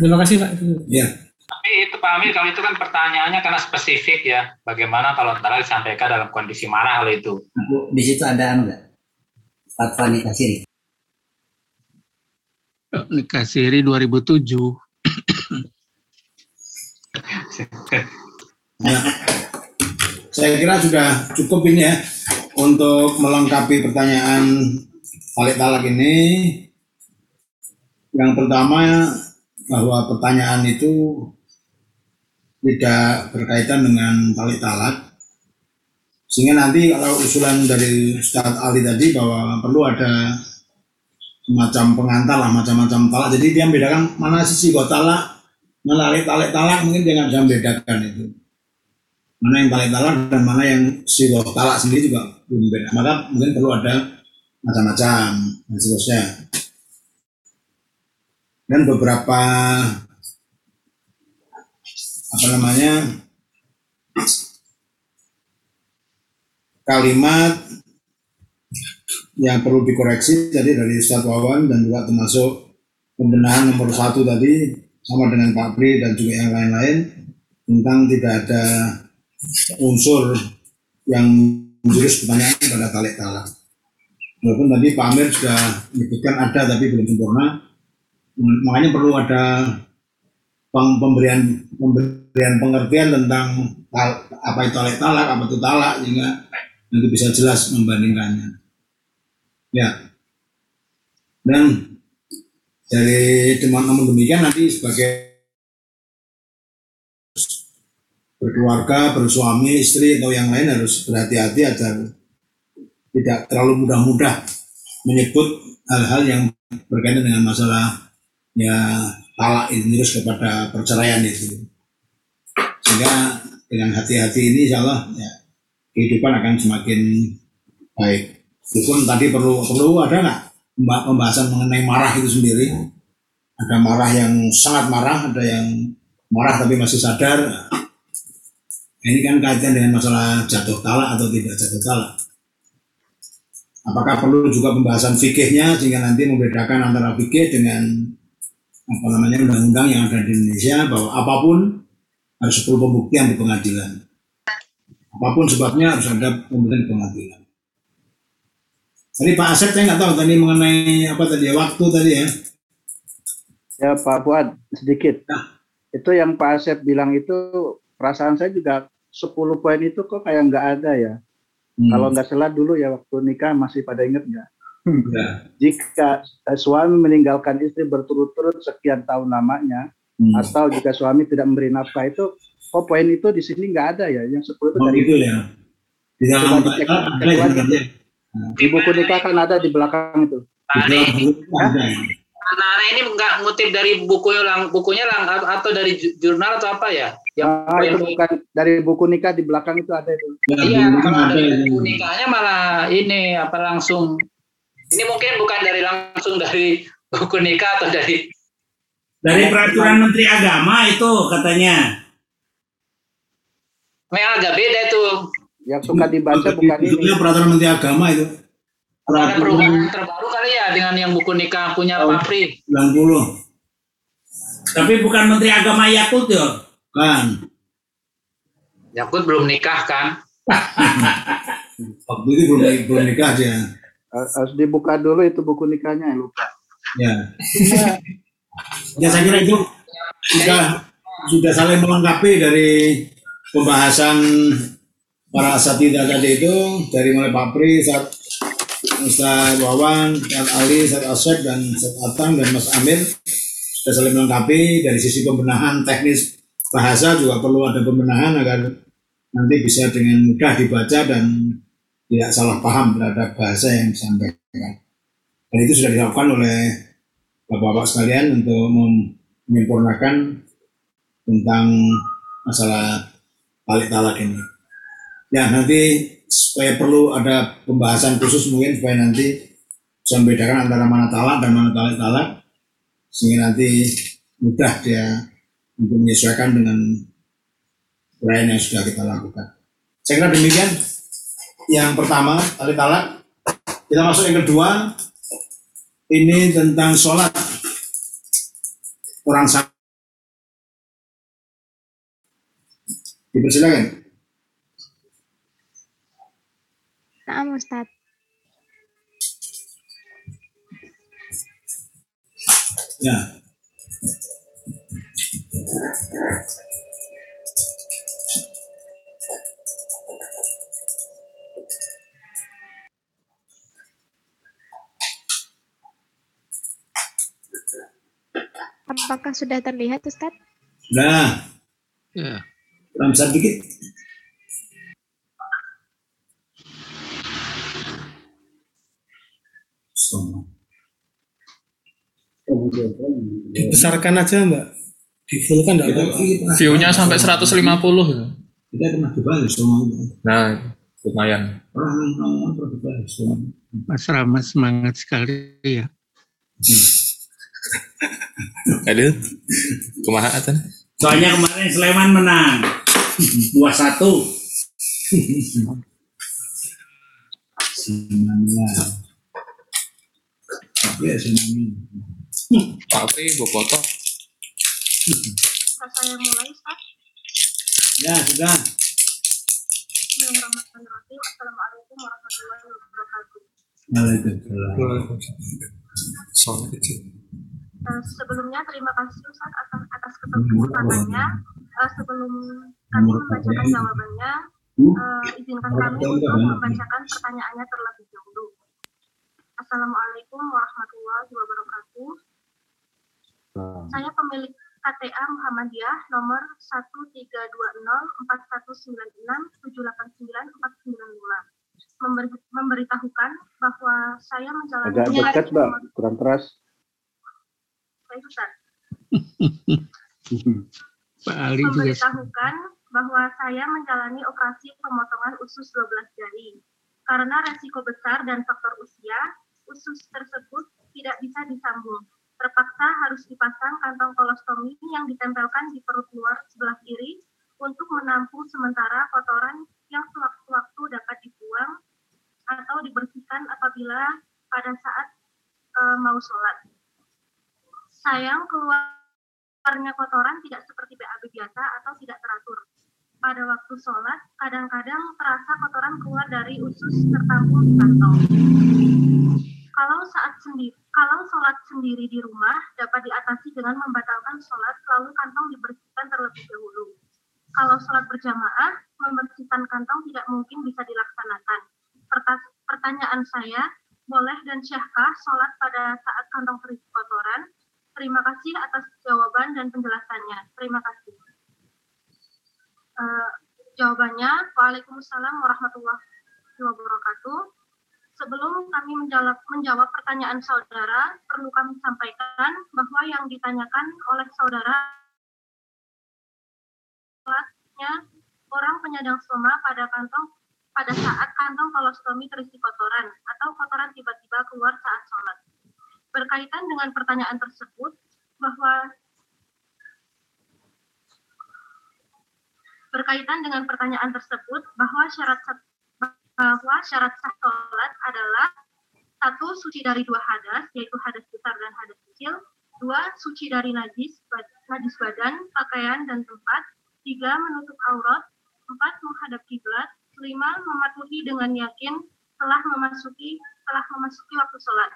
Terima kasih Pak. Ya. Tapi itu Pak Amir, kalau itu kan pertanyaannya karena spesifik ya. Bagaimana kalau antara disampaikan dalam kondisi marah hal itu? Bu, di situ ada anu nggak? Fatwa nikah siri. Nikah siri 2007. Saya kira sudah cukup ini ya untuk melengkapi pertanyaan balik talak ini. Yang pertama bahwa pertanyaan itu tidak berkaitan dengan balik talak. Sehingga nanti kalau usulan dari Ustadz Ali tadi bahwa perlu ada semacam pengantar lah, macam-macam talak. Jadi dia membedakan mana sisi gua talak, mana talak talak mungkin dia nggak bisa membedakan itu. Mana yang talak talak dan mana yang si talak sendiri juga belum beda. Maka mungkin perlu ada macam-macam dan seterusnya. Dan beberapa apa namanya kalimat yang perlu dikoreksi tadi dari Ustaz Wawan dan juga termasuk pembenahan nomor satu tadi sama dengan Pak Pri dan juga yang lain-lain tentang tidak ada unsur yang menjurus pertanyaan pada talik talak. Walaupun tadi Pak Amir sudah menyebutkan ada tapi belum sempurna, makanya perlu ada pemberian pemberian pengertian tentang apa itu talak talak, apa itu talak sehingga nanti bisa jelas membandingkannya. Ya. Dan dari teman-teman demikian nanti sebagai berkeluarga, bersuami, istri atau yang lain harus berhati-hati agar tidak terlalu mudah-mudah menyebut hal-hal yang berkaitan dengan masalah ya talak ini terus kepada perceraian itu. Sehingga dengan hati-hati ini insya Allah ya, kehidupan akan semakin baik. Meskipun tadi perlu perlu ada nggak pembahasan mengenai marah itu sendiri? Ada marah yang sangat marah, ada yang marah tapi masih sadar. Ini kan kaitan dengan masalah jatuh talak atau tidak jatuh talak. Apakah perlu juga pembahasan fikihnya sehingga nanti membedakan antara fikih dengan apa namanya undang-undang yang ada di Indonesia bahwa apa pun harus perlu pembuktian di pengadilan. Apa pun sebabnya harus ada pembuktian di pengadilan. Tadi Pak Asep saya nggak tahu tadi mengenai apa tadi ya waktu tadi ya. Ya Pak Fuad sedikit. Nah. Itu yang Pak Asep bilang itu perasaan saya juga 10 poin itu kok kayak nggak ada ya. Hmm. Kalau nggak salah dulu ya waktu nikah masih pada inget nggak? Ya. Jika eh, suami meninggalkan istri berturut-turut sekian tahun lamanya, hmm. atau jika suami tidak memberi nafkah itu, oh poin itu di sini nggak ada ya, yang 10 itu oh, dari itu ya. Di dalam cek, cek, di buku nikah kan ada di belakang itu. Nah, Nah, ini nggak ngutip dari buku lang, bukunya lang atau dari jurnal atau apa ya? Yang ah, itu bukan dari buku nikah di belakang itu ada itu. Ya, iya, kalau dari buku nikahnya malah ini apa langsung ini mungkin bukan dari langsung dari buku nikah atau dari dari peraturan Menteri Agama itu katanya. Memang agak beda itu yang suka dibaca bukan ini. Itu peraturan Menteri Agama itu. Ada perubahan terbaru kali ya dengan yang buku nikah punya oh, Pak Pri. 90. Tapi bukan Menteri Agama Yakut ya? Kan. Yakut belum nikah kan? Waktu itu belum belum nikah dia. Harus dibuka dulu itu buku nikahnya lupa. Ya. ya saya kira itu sudah sudah saling melengkapi dari pembahasan para asatidah tadi itu dari mulai Pak Pri, saat Ustaz Wawan, Ustaz Ali, Ustaz Asep, dan Ustaz Atang, dan Mas Amir sudah saling melengkapi dari sisi pembenahan teknis bahasa juga perlu ada pembenahan agar nanti bisa dengan mudah dibaca dan tidak salah paham terhadap bahasa yang disampaikan. Dan itu sudah dilakukan oleh Bapak-Bapak sekalian untuk menyempurnakan tentang masalah balik talak ini. Ya nanti supaya perlu ada pembahasan khusus mungkin supaya nanti bisa membedakan antara mana talak dan mana talak talak sehingga nanti mudah dia untuk menyesuaikan dengan lain yang sudah kita lakukan. Saya kira demikian. Yang pertama, tali talak. Kita masuk yang kedua. Ini tentang sholat orang sakit. Dipersilakan. Nah, Ustaz. Ya. Apakah sudah terlihat Ustaz? Nah. Ya. Kurang besar dikit. Besarkan aja Mbak. Di full kan enggak apa-apa. View-nya sampai 150 gitu. Kita pernah dibahas semua. Nah, lumayan. Mas Rama semangat sekali ya. Aduh, kumaha atan? Soalnya kemarin Sleman menang. 2-1. Semuanya. Ya, semuanya. Pak Pri, foto. Saya mulai, Ustaz. Ya, sudah. Bismillahirrahmanirrahim. Assalamualaikum warahmatullahi wabarakatuh. Waalaikumsalam. Soalnya kecil. Eh, sebelumnya terima kasih Ustaz atas, atas kesempatannya. Eh, sebelum kami membacakan jawabannya, eh, izinkan kami untuk membacakan pertanyaannya terlebih dahulu. Assalamualaikum warahmatullahi wabarakatuh. Saya pemilik KTA Muhammadiyah nomor 132041967949 Memberi, memberitahukan bahwa saya menjalani Agak dekat mbak, kurang keras. Baik, Ustaz. Pak Ali juga memberitahukan bahwa saya menjalani operasi pemotongan usus 12 jari. Karena resiko besar dan faktor usia, usus tersebut tidak bisa disambung. Terpaksa harus dipasang kantong kolostomi yang ditempelkan di perut luar sebelah kiri untuk menampung sementara kotoran yang sewaktu-waktu dapat dibuang atau dibersihkan apabila pada saat eh, mau sholat. Sayang keluarnya kotoran tidak seperti BAB biasa atau tidak teratur. Pada waktu sholat, kadang-kadang terasa kotoran keluar dari usus tertampung di kantong. Kalau saat sendiri, kalau sholat sendiri di rumah dapat diatasi dengan membatalkan sholat, lalu kantong dibersihkan terlebih dahulu. Kalau sholat berjamaah, membersihkan kantong tidak mungkin bisa dilaksanakan. Perta- pertanyaan saya, boleh dan syahkah sholat pada saat kantong terisi kotoran? Terima kasih atas jawaban dan penjelasannya. Terima kasih. Eh, jawabannya, Waalaikumsalam warahmatullahi wabarakatuh. Sebelum kami menjawab, menjawab pertanyaan saudara, perlu kami sampaikan bahwa yang ditanyakan oleh saudara sholatnya orang penyandang stoma pada kantong pada saat kantong kolostomi terisi kotoran atau kotoran tiba-tiba keluar saat sholat. Berkaitan dengan pertanyaan tersebut, bahwa berkaitan dengan pertanyaan tersebut bahwa syarat bahwa syarat sah sholat adalah satu suci dari dua hadas yaitu hadas besar dan hadas kecil. Dua suci dari najis najis badan pakaian dan tempat. Tiga menutup aurat. Empat menghadap kiblat. Lima mematuhi dengan yakin telah memasuki telah memasuki waktu sholat.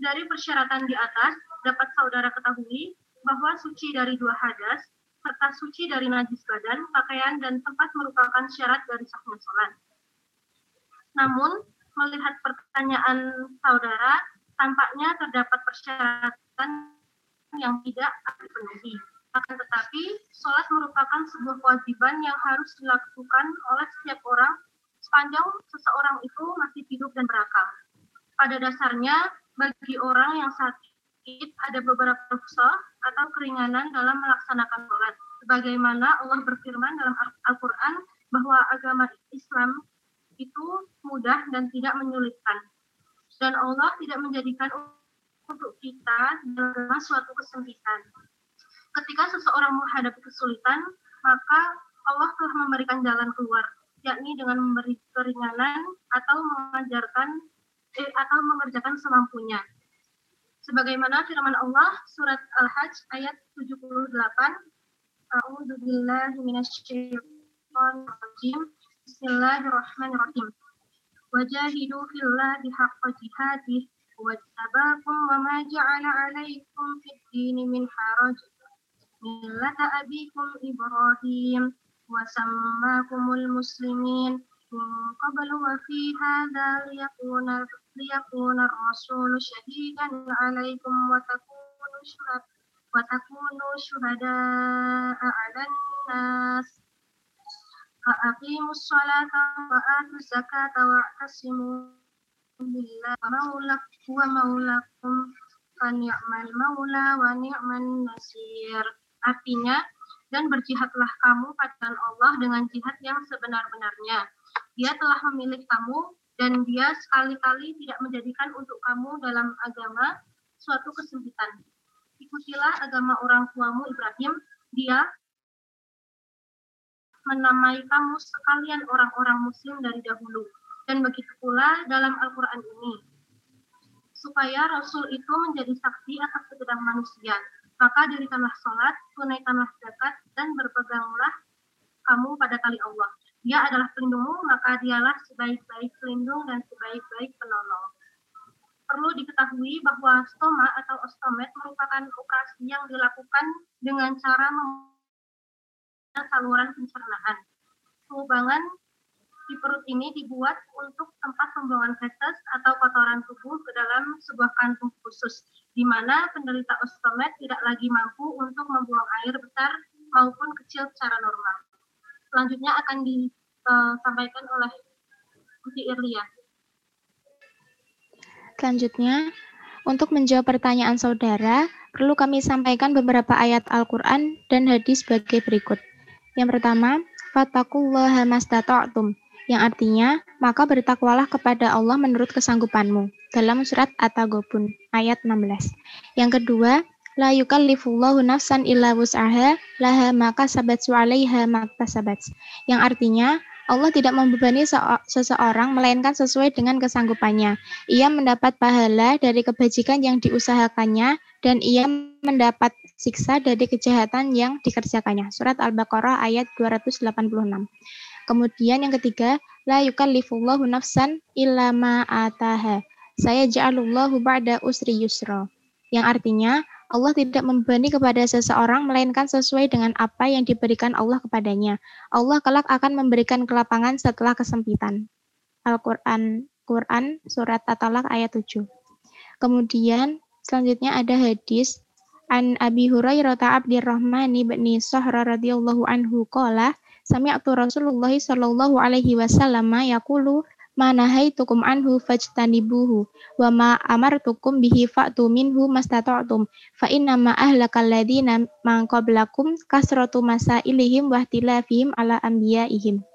Dari persyaratan di atas dapat saudara ketahui bahwa suci dari dua hadas serta suci dari najis badan, pakaian, dan tempat merupakan syarat dari sahnya sholat. Namun, melihat pertanyaan saudara, tampaknya terdapat persyaratan yang tidak dipenuhi. Akan tetapi, sholat merupakan sebuah kewajiban yang harus dilakukan oleh setiap orang sepanjang seseorang itu masih hidup dan berakal. Pada dasarnya, bagi orang yang sakit ada beberapa rukhsah atau keringanan dalam melaksanakan sholat. Sebagaimana Allah berfirman dalam Al- Al-Quran bahwa agama Islam itu mudah dan tidak menyulitkan. Dan Allah tidak menjadikan untuk kita dalam suatu kesempitan. Ketika seseorang menghadapi kesulitan, maka Allah telah memberikan jalan keluar, yakni dengan memberi keringanan atau mengajarkan eh, atau mengerjakan semampunya. Sebagaimana firman Allah surat Al-Hajj ayat 78, A'udzu minasyaitonir. Bismillahirrahmanirrahim. Wajahidu fillahi haqqa jihadih wattabakum wa ma ja'ala alaikum fid dini min haraj. Millata abikum Ibrahim wa muslimin min qablu wa fi hadha liyakuna liyakuna ar-rasulu alaikum wa takunu syuhada wa takunu syuhada nas فأقيموا الصلاة وآتوا الزكاة واعتصموا billah maula wa maulakum fa ni'mal maula wa ni'man nasir. Artinya, dan berjihadlah kamu pada Allah dengan jihad yang sebenar-benarnya. Dia telah memilih kamu dan dia sekali-kali tidak menjadikan untuk kamu dalam agama suatu kesempitan. Ikutilah agama orang tuamu Ibrahim, dia menamai kamu sekalian orang-orang muslim dari dahulu. Dan begitu pula dalam Al-Quran ini. Supaya Rasul itu menjadi saksi atas segedang manusia. Maka dirikanlah sholat, tunaikanlah zakat, dan berpeganglah kamu pada tali Allah. Dia adalah pelindungmu, maka dialah sebaik-baik pelindung dan sebaik-baik penolong. Perlu diketahui bahwa stoma atau ostomet merupakan operasi yang dilakukan dengan cara saluran pencernaan. Lubangan di perut ini dibuat untuk tempat pembuangan feses atau kotoran tubuh ke dalam sebuah kantung khusus, di mana penderita ostomet tidak lagi mampu untuk membuang air besar maupun kecil secara normal. Selanjutnya akan disampaikan oleh Uti Irlia. Selanjutnya, untuk menjawab pertanyaan saudara, perlu kami sampaikan beberapa ayat Al-Quran dan hadis sebagai berikut. Yang pertama, Fatakullaha mastata'tum, yang artinya, maka bertakwalah kepada Allah menurut kesanggupanmu. Dalam surat At-Taghabun, ayat 16. Yang kedua, La yukallifullahu nafsan illa wus'aha, laha maka sabat su'alaiha sabat. Yang artinya, Allah tidak membebani seseorang melainkan sesuai dengan kesanggupannya. Ia mendapat pahala dari kebajikan yang diusahakannya dan ia mendapat siksa dari kejahatan yang dikerjakannya. Surat Al-Baqarah ayat 286. Kemudian yang ketiga, la yukallifullahu nafsan illa ma ataha. Saya ja'alullahu ba'da usri yusra. Yang artinya, Allah tidak membebani kepada seseorang melainkan sesuai dengan apa yang diberikan Allah kepadanya. Allah kelak akan memberikan kelapangan setelah kesempitan. Al-Qur'an Quran surat At-Talaq ayat 7. Kemudian selanjutnya ada hadis An Abi Hurairah Abdurrahman bin Sahra radhiyallahu anhu qala Sami'tu Rasulullah sallallahu alaihi wasallam yaqulu tukum anhu fajtanibuhu wa ma amartukum bihi fa'tu minhu mastata'tum fa inna ma ahlakal ladina man qablakum kasratu masailihim wa ihtilafihim ala anbiya'ihim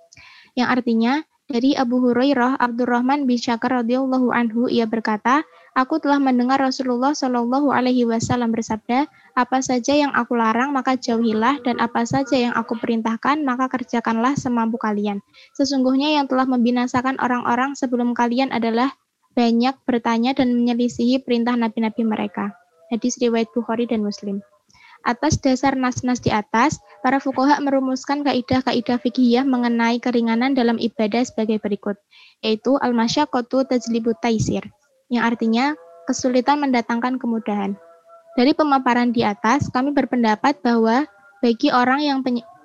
yang artinya dari Abu Hurairah Abdurrahman bin Syakar radhiyallahu anhu ia berkata Aku telah mendengar Rasulullah Shallallahu Alaihi Wasallam bersabda, apa saja yang aku larang maka jauhilah dan apa saja yang aku perintahkan maka kerjakanlah semampu kalian. Sesungguhnya yang telah membinasakan orang-orang sebelum kalian adalah banyak bertanya dan menyelisihi perintah nabi-nabi mereka. Hadis riwayat Bukhari dan Muslim. Atas dasar nas-nas di atas, para fukoha merumuskan kaidah-kaidah fikih mengenai keringanan dalam ibadah sebagai berikut, yaitu al-masyaqqatu tajlibu taisir yang artinya kesulitan mendatangkan kemudahan. Dari pemaparan di atas, kami berpendapat bahwa bagi orang yang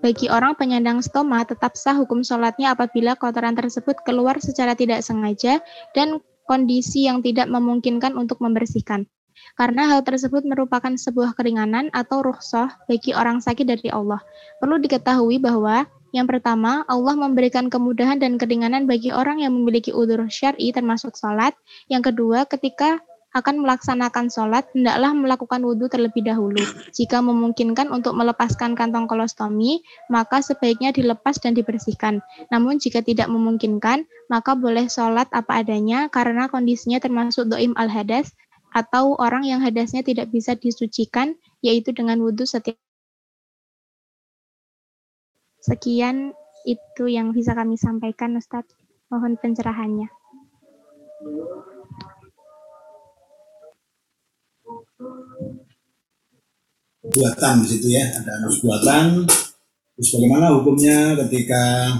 bagi orang penyandang stoma tetap sah hukum sholatnya apabila kotoran tersebut keluar secara tidak sengaja dan kondisi yang tidak memungkinkan untuk membersihkan. Karena hal tersebut merupakan sebuah keringanan atau ruhsoh bagi orang sakit dari Allah. Perlu diketahui bahwa yang pertama, Allah memberikan kemudahan dan keringanan bagi orang yang memiliki udur syar'i termasuk sholat. Yang kedua, ketika akan melaksanakan sholat, hendaklah melakukan wudhu terlebih dahulu. Jika memungkinkan untuk melepaskan kantong kolostomi, maka sebaiknya dilepas dan dibersihkan. Namun jika tidak memungkinkan, maka boleh sholat apa adanya karena kondisinya termasuk doim al-hadas atau orang yang hadasnya tidak bisa disucikan, yaitu dengan wudhu setiap Sekian itu yang bisa kami sampaikan Ustadz. Mohon pencerahannya. Buatan di situ ya, ada anak buatan. Terus bagaimana hukumnya ketika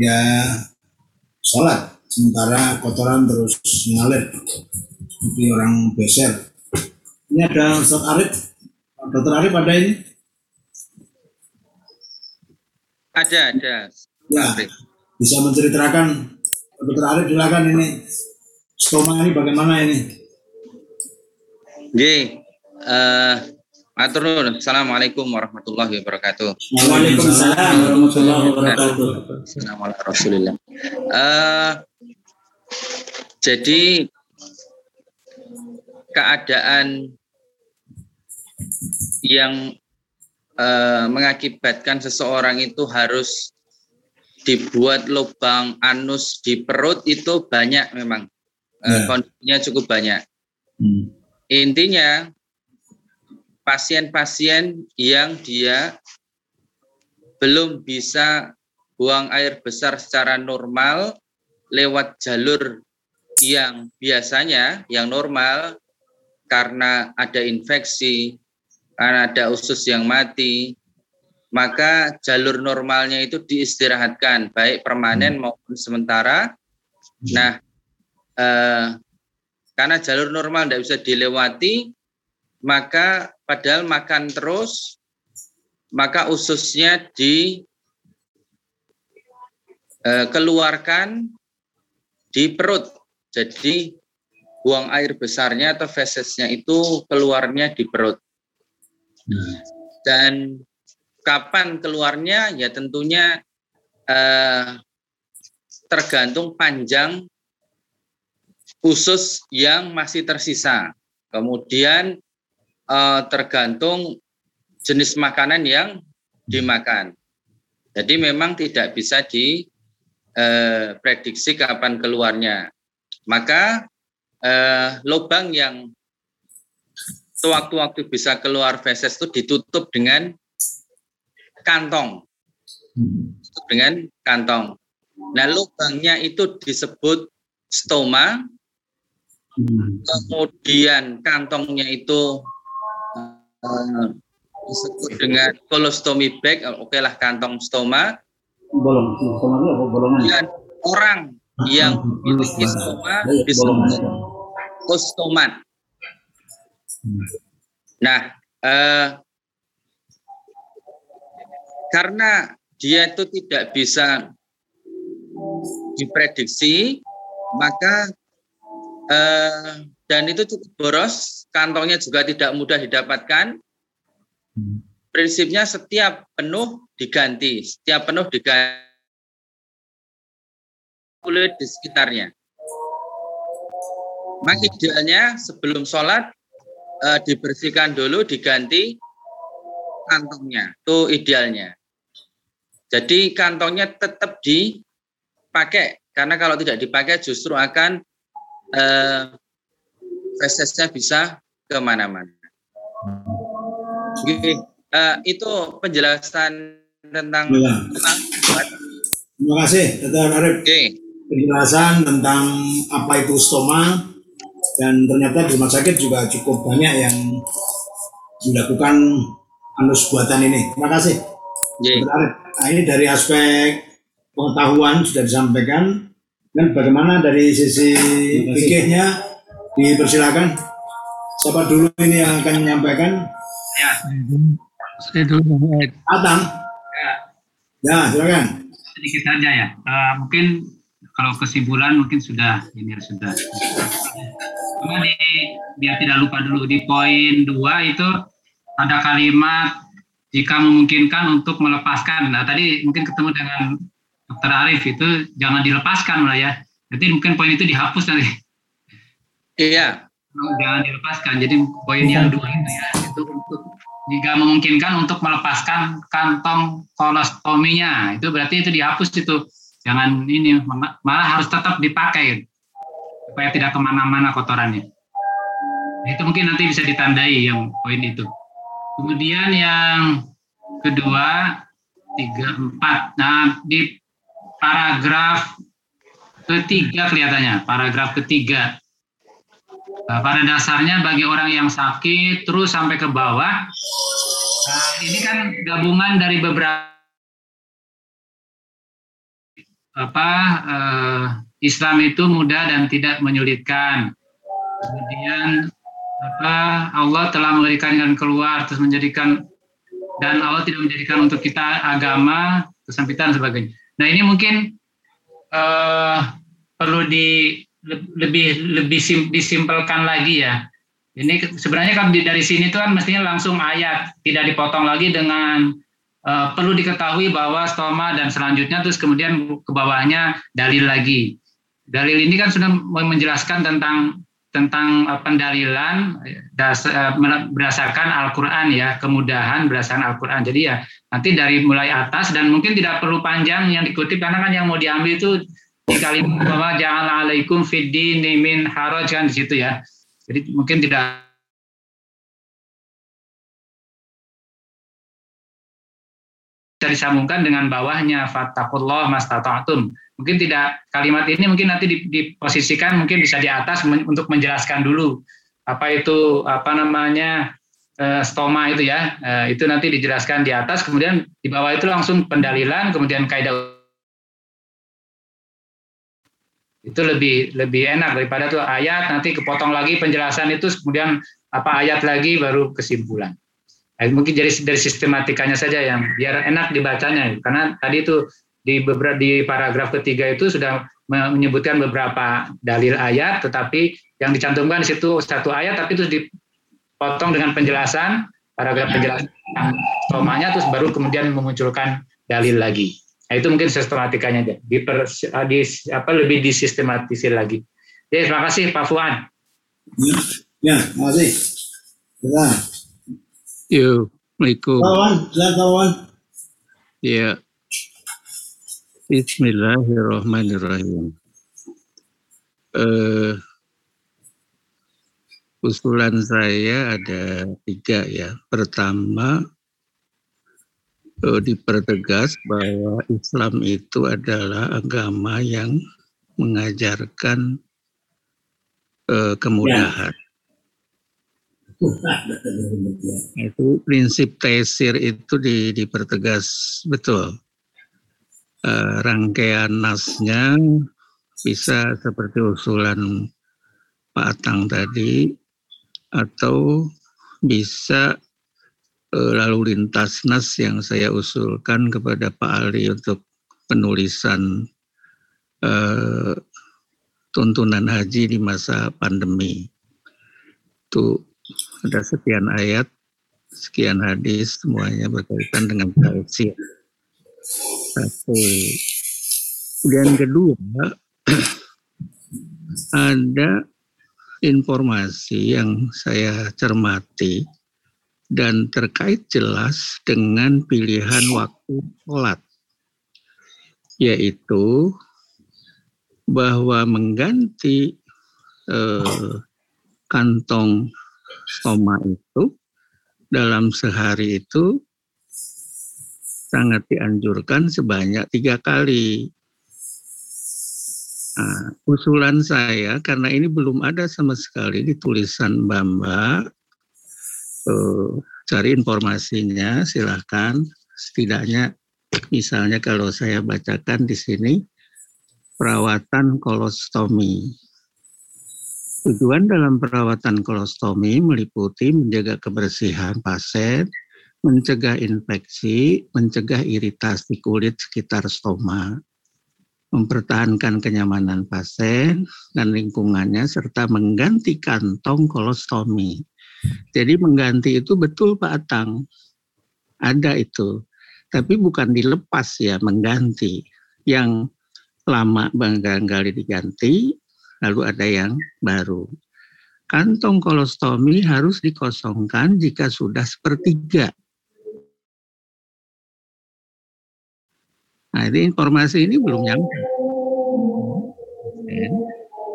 ya sholat sementara kotoran terus mengalir seperti orang beser. Ini ada Ustaz Arif, Dokter Arif ada ini? Ada, ada. Ya, bisa menceritakan Dokter Arif silakan ini stoma ini bagaimana ini? Oke, uh, Matur Assalamualaikum warahmatullahi wabarakatuh. Waalaikumsalam warahmatullahi wabarakatuh. Assalamualaikum warahmatullahi Uh, Jadi keadaan yang eh, mengakibatkan seseorang itu harus dibuat lubang anus di perut itu banyak memang Eh, Ya. kondisinya cukup banyak. Hmm. Intinya pasien-pasien yang dia belum bisa buang air besar secara normal lewat jalur yang biasanya yang normal karena ada infeksi, ada usus yang mati, maka jalur normalnya itu diistirahatkan baik permanen maupun sementara. Nah, eh, karena jalur normal tidak bisa dilewati, maka padahal makan terus, maka ususnya dikeluarkan di perut. Jadi buang air besarnya atau fesesnya itu keluarnya di perut. Dan kapan keluarnya ya tentunya eh, tergantung panjang usus yang masih tersisa. Kemudian eh, tergantung jenis makanan yang dimakan. Jadi memang tidak bisa diprediksi kapan keluarnya. Maka eh, lubang yang sewaktu-waktu bisa keluar feses itu ditutup dengan kantong. Ditutup dengan kantong. Nah, lubangnya itu disebut stoma. Kemudian kantongnya itu eh, disebut dengan colostomy bag, oke lah kantong stoma. Bolong, stoma itu apa bolongan? Dan orang yang memiliki stoma disebut ostomat. Nah, eh, karena dia itu tidak bisa diprediksi, maka eh, dan itu cukup boros, kantongnya juga tidak mudah didapatkan. Prinsipnya setiap penuh diganti, setiap penuh diganti kulit di sekitarnya. Maka idealnya sebelum sholat eh, dibersihkan dulu, diganti kantongnya. Itu idealnya. Jadi kantongnya tetap dipakai karena kalau tidak dipakai justru akan eh, fesesnya bisa ke mana-mana. Oke, eh, itu penjelasan tentang Ya. tentang Terima kasih, Dr. Arif. Penjelasan tentang apa itu stoma dan ternyata di rumah sakit juga cukup banyak yang dilakukan anus buatan ini. Terima kasih. Dr. Arif. Nah, ini dari aspek pengetahuan sudah disampaikan. Dan bagaimana dari sisi fikihnya dipersilakan. Siapa dulu ini yang akan menyampaikan? Ya. Saya dulu. Atang. Ya. Ya, silakan. sedikit saja ya. Eh, mungkin kalau kesimpulan mungkin sudah ini sudah. Cuma di biar tidak lupa dulu di poin dua itu ada kalimat jika memungkinkan untuk melepaskan. Nah tadi mungkin ketemu dengan Dr. Arif itu jangan dilepaskan lah ya. Jadi mungkin poin itu dihapus nanti. Iya. Jangan dilepaskan. Jadi poin yang dua itu ya itu untuk jika memungkinkan untuk melepaskan kantong kolostominya itu berarti itu dihapus itu jangan ini ma- malah harus tetap dipakai supaya tidak ke mana-mana kotorannya. Itu mungkin nanti bisa ditandai yang poin itu. Kemudian yang kedua tiga empat. Nah di paragraf ketiga kelihatannya. Paragraf ketiga. Nah, pada dasarnya bagi orang yang sakit terus sampai ke bawah, nah, ini kan gabungan dari beberapa apa eh, Islam itu mudah dan tidak menyulitkan. Kemudian apa Allah telah memberikan jalan keluar terus menjadikan dan Allah tidak menjadikan untuk kita agama kesempitan sebagainya. Nah ini mungkin eh, perlu di le- lebih lebih sim- disimpelkan lagi ya. Ini sebenarnya kan dari sini tuh kan mestinya langsung ayat, tidak dipotong lagi dengan eh, perlu diketahui bahwa stoma dan selanjutnya terus kemudian ke bawahnya dalil lagi. Dalil ini kan sudah menjelaskan tentang tentang uh, pendalilan das, uh, berdasarkan Al-Qur'an ya, kemudahan berdasarkan Al-Qur'an. Jadi ya nanti dari mulai atas dan mungkin tidak perlu panjang yang dikutip karena kan yang mau diambil itu di kalimat bahwa jangan alaikum fiddi min haraj kan di situ ya. Jadi mungkin tidak disambungkan dengan bawahnya fattakullah mastata'tum. Mungkin tidak kalimat ini mungkin nanti diposisikan mungkin bisa di atas untuk menjelaskan dulu apa itu apa namanya e, stoma itu ya. E, itu nanti dijelaskan di atas kemudian di bawah itu langsung pendalilan kemudian kaidah itu lebih lebih enak daripada tuh ayat nanti kepotong lagi penjelasan itu kemudian apa ayat lagi baru kesimpulan. Nah, mungkin jadi dari sistematikanya saja yang biar enak dibacanya karena tadi itu di beberapa di paragraf ketiga itu sudah menyebutkan beberapa dalil ayat tetapi yang dicantumkan di situ satu ayat tapi itu dipotong dengan penjelasan paragraf penjelasan tomanya terus baru kemudian memunculkan dalil lagi. Nah, itu mungkin sistematikanya aja. Di, per, di apa lebih disistematisir lagi. Jadi terima kasih Pak Fuan. Ya, terima kasih. Ya. Assalamualaikum. Kawan, silakan kawan. Ya. Bismillahirrahmanirrahim. Eh, usulan saya ada tiga ya. Pertama, eh, dipertegas bahwa Islam itu adalah agama yang mengajarkan eh, kemudahan. Itu prinsip tesir itu di, dipertegas betul. Uh, rangkaian nasnya bisa seperti usulan Pak Atang tadi atau bisa uh, lalu lintas nas yang saya usulkan kepada Pak Ali untuk penulisan uh, tuntunan haji di masa pandemi. Itu ada sekian ayat, sekian hadis, semuanya berkaitan dengan tafsir. Satu. Dan kedua, ada informasi yang saya cermati dan terkait jelas dengan pilihan waktu sholat, yaitu bahwa mengganti eh, kantong stoma itu dalam sehari itu sangat dianjurkan sebanyak tiga kali. Nah, usulan saya karena ini belum ada sama sekali di tulisan Bamba, eh, cari informasinya silahkan. Setidaknya misalnya kalau saya bacakan di sini perawatan kolostomi Tujuan dalam perawatan kolostomi meliputi menjaga kebersihan pasien, mencegah infeksi, mencegah iritasi kulit sekitar stoma, mempertahankan kenyamanan pasien dan lingkungannya, serta mengganti kantong kolostomi. Jadi mengganti itu betul Pak Atang, ada itu. Tapi bukan dilepas ya, mengganti. Yang lama barangkali diganti, lalu ada yang baru. Kantong kolostomi harus dikosongkan jika sudah sepertiga. Nah, ini informasi ini belum nyampe. Dan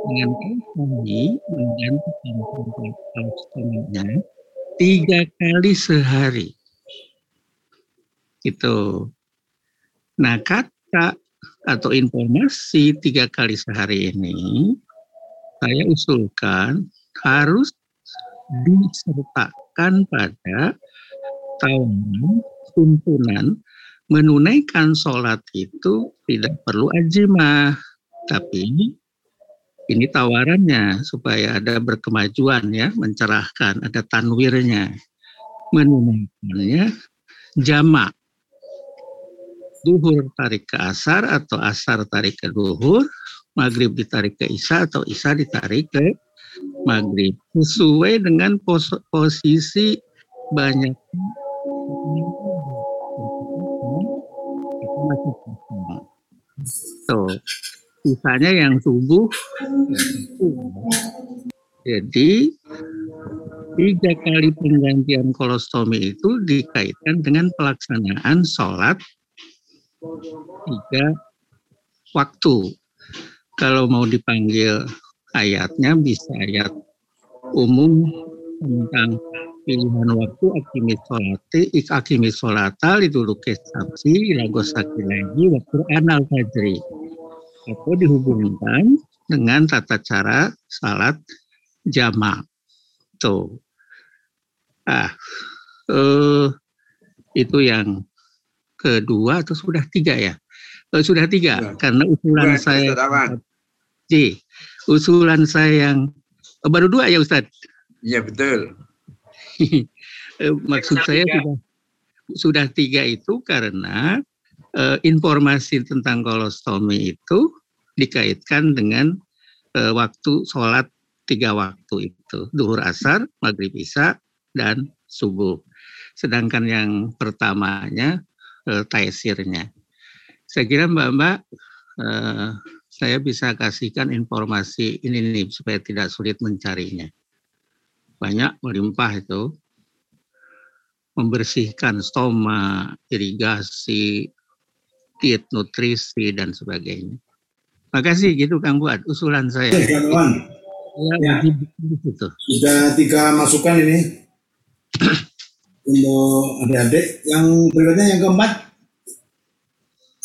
dengan kolostomi mengganti kantong kolostominya tiga kali sehari. Itu. Nah, kata atau informasi tiga kali sehari ini saya usulkan harus disertakan pada tawanan tuntunan menunaikan sholat itu tidak perlu ajimah, tapi ini tawarannya supaya ada berkemajuan ya, mencerahkan, ada tanwirnya. Menunaikannya jamak. Duhur tarik ke asar atau asar tarik ke duhur, maghrib ditarik ke isya atau isya ditarik ke maghrib sesuai dengan pos posisi banyak so sisanya yang subuh. Jadi tiga kali penggantian kolostomi itu dikaitkan dengan pelaksanaan sholat tiga waktu. Kalau mau dipanggil ayatnya bisa ayat umum tentang pilihan waktu akimis sholati ik akimis sholata liduluke sabsi lagosaki lagi waktu anal fajri. Atau dihubungkan dengan tata cara salat jama tuh. Ah eh, itu yang kedua atau sudah tiga ya? Eh, sudah tiga karena usulan Dua, saya. Ji, usulan saya yang eh, baru dua ya Ustadz? Iya betul. Eh, maksud saya tiga. sudah sudah tiga itu karena eh, informasi tentang kolostomi itu dikaitkan dengan eh, waktu sholat tiga waktu itu. Duhur asar maghrib isya dan subuh. Sedangkan yang pertamanya eh, taisirnya. Saya kira mbak-mbak eh, saya bisa kasihkan informasi ini nih supaya tidak sulit mencarinya banyak melimpah itu membersihkan stoma, irigasi, diet nutrisi dan sebagainya. Makasih gitu Kang Buat usulan saya. Oke, kawan. Ya, Ya. situ. Sudah tiga masukan ini untuk adik-adik. Yang berikutnya yang keempat,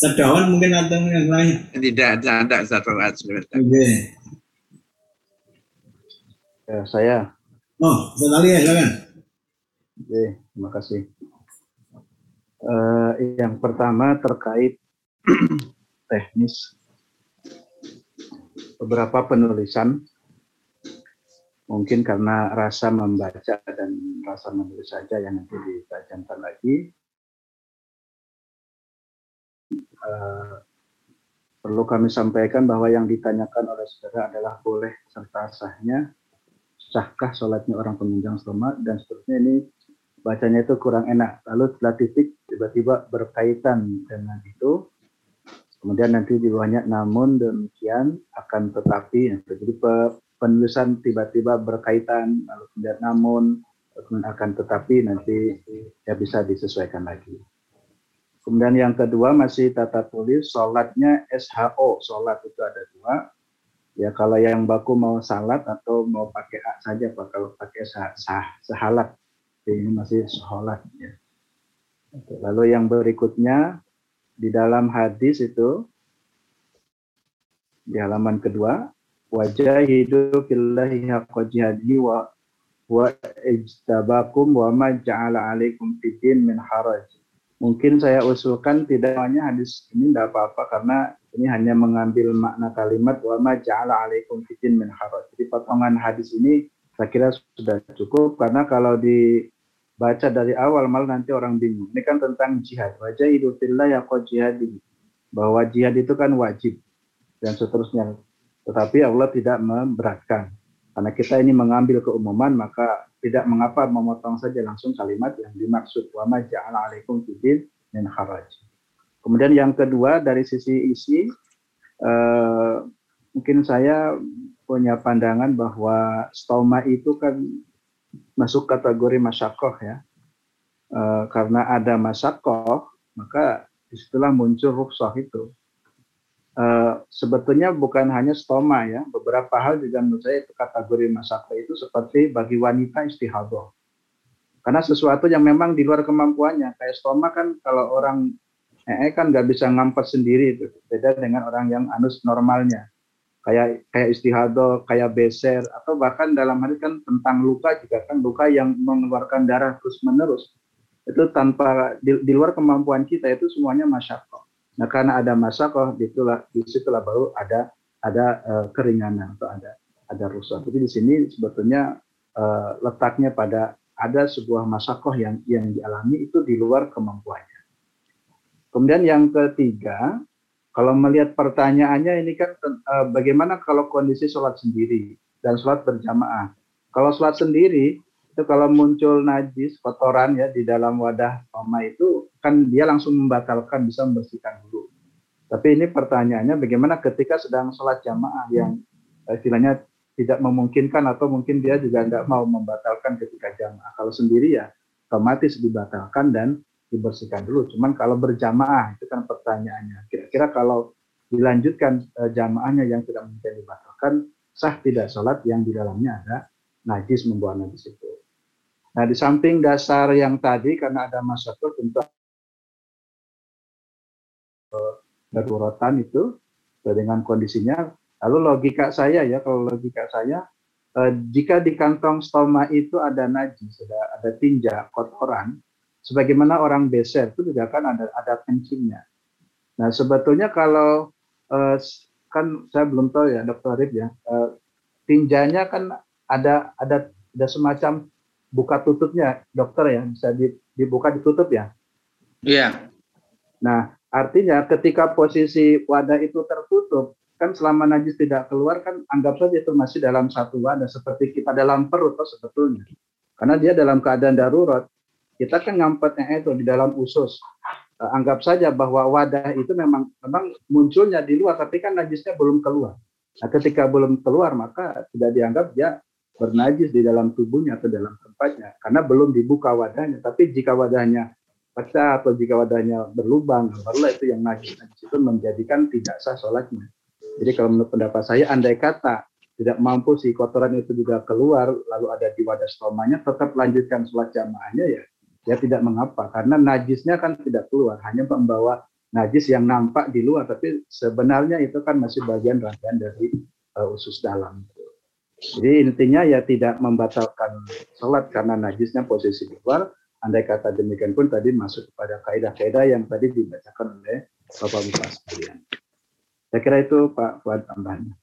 Sedawan mungkin atau yang lain. Tidak ada ada satu. Oke. Ya, saya. Oh, sekali ya, silakan. Oke, terima kasih. Eh, yang pertama terkait teknis beberapa penulisan mungkin karena rasa membaca dan rasa menulis saja yang nanti ditajamkan lagi Eh, perlu kami sampaikan bahwa yang ditanyakan oleh saudara adalah boleh serta sahnya sahkah sholatnya orang penunjang stoma dan seterusnya ini bacanya itu kurang enak. Lalu setelah titik tiba-tiba berkaitan dengan itu. Kemudian nanti di bawahnya namun demikian akan tetapi jadi pe- penulisan tiba-tiba berkaitan lalu kemudian namun kemudian akan tetapi nanti ya bisa disesuaikan lagi. Kemudian yang kedua masih tata tulis sholatnya SHO sholat itu ada dua ya kalau yang baku mau salat atau mau pakai a saja pak kalau pakai sah, sah sahalat ini masih sholat ya. Lalu yang berikutnya di dalam hadis itu di halaman kedua wajah hidup billahi haqqa jihadihi wa wa ijtabakum wa ma ja'ala alaikum fiddin min haraj. Mungkin saya usulkan tidak hanya hadis ini tidak apa-apa karena ini hanya mengambil makna kalimat wa ma ja'ala alaikum fiddin min haraj. Jadi potongan hadis ini saya kira sudah cukup karena kalau dibaca dari awal malah nanti orang bingung. Ini kan tentang jihad. Wajah hidup fillah ya jihadi. Bahwa jihad itu kan wajib dan seterusnya. Tetapi Allah tidak memberatkan. Karena kita ini mengambil keumuman, maka tidak mengapa memotong saja langsung kalimat yang dimaksud. Wa ma ja'ala alaikum fiddin min haraj. Kemudian yang kedua dari sisi isi, eh, mungkin saya punya pandangan bahwa stoma itu kan masuk kategori masyakoh ya. Eh, karena ada masyakoh, maka di situlah muncul rukhsah itu. Eh, sebetulnya bukan hanya stoma ya, beberapa hal juga menurut saya itu kategori masyakoh itu seperti bagi wanita istihadah. Karena sesuatu yang memang di luar kemampuannya, kayak stoma kan kalau orang ee kan nggak bisa ngampet sendiri itu, beda dengan orang yang anus normalnya kayak kayak istihadah, kayak beser, atau bahkan dalam hal kan tentang luka juga kan luka yang mengeluarkan darah terus menerus itu tanpa di, di luar kemampuan kita itu semuanya masyakoh. Nah karena ada masyakoh, di situlah di situlah baru ada ada eh, keringanan atau ada ada rusak. Jadi di sini sebetulnya eh, letaknya pada ada sebuah masyakoh yang yang dialami itu di luar kemampuannya. Kemudian yang ketiga, kalau melihat pertanyaannya ini kan eh, bagaimana kalau kondisi sholat sendiri dan sholat berjamaah. Kalau sholat sendiri itu kalau muncul najis kotoran ya di dalam wadah koma itu kan dia langsung membatalkan bisa membersihkan dulu. Tapi ini pertanyaannya bagaimana ketika sedang sholat jamaah yang eh, istilahnya tidak memungkinkan atau mungkin dia juga nggak mau membatalkan ketika jamaah. Kalau sendiri ya otomatis dibatalkan dan dibersihkan dulu. Cuman kalau berjamaah itu kan pertanyaannya. Kira-kira kalau dilanjutkan eh, jamaahnya yang tidak mungkin dibatalkan, sah tidak sholat yang di dalamnya ada najis membawa najis itu. Nah di samping dasar yang tadi karena ada masyarakat untuk daruratan itu dengan kondisinya. Lalu logika saya ya, kalau logika saya, eh, jika di kantong stoma itu ada najis, ada, ada tinja, kotoran, sebagaimana orang beser itu juga kan ada ada kencingnya. Nah sebetulnya kalau eh, kan saya belum tahu ya dokter Arif ya, eh, tinjanya kan ada ada ada semacam buka tutupnya dokter ya bisa dibuka ditutup ya. Iya. Nah Artinya ketika posisi wadah itu tertutup, kan selama najis tidak keluar kan anggap saja itu masih dalam satu wadah seperti kita dalam perut toh sebetulnya. Karena dia dalam keadaan darurat, kita kan ngampetnya itu di dalam usus. Uh, anggap saja bahwa wadah itu memang memang munculnya di luar, tapi kan najisnya belum keluar. Nah, ketika belum keluar maka tidak dianggap dia bernajis di dalam tubuhnya atau dalam tempatnya karena belum dibuka wadahnya. Tapi jika wadahnya pecah atau jika wadahnya berlubang, barulah itu yang najis. Najis itu menjadikan tidak sah sholatnya. Jadi kalau menurut pendapat saya, andai kata tidak mampu si kotoran itu juga keluar, lalu ada di wadah stomanya, tetap lanjutkan sholat jamaahnya ya, ya tidak mengapa. Karena najisnya kan tidak keluar, hanya membawa najis yang nampak di luar, tapi sebenarnya itu kan masih bagian rangkaian dari uh, usus dalam. Jadi intinya ya tidak membatalkan sholat karena najisnya posisi di luar, andai kata demikian pun tadi masuk kepada kaidah-kaidah yang tadi dibacakan oleh Bapak Bapak sekalian. Saya kira itu Pak Fuad tambahannya.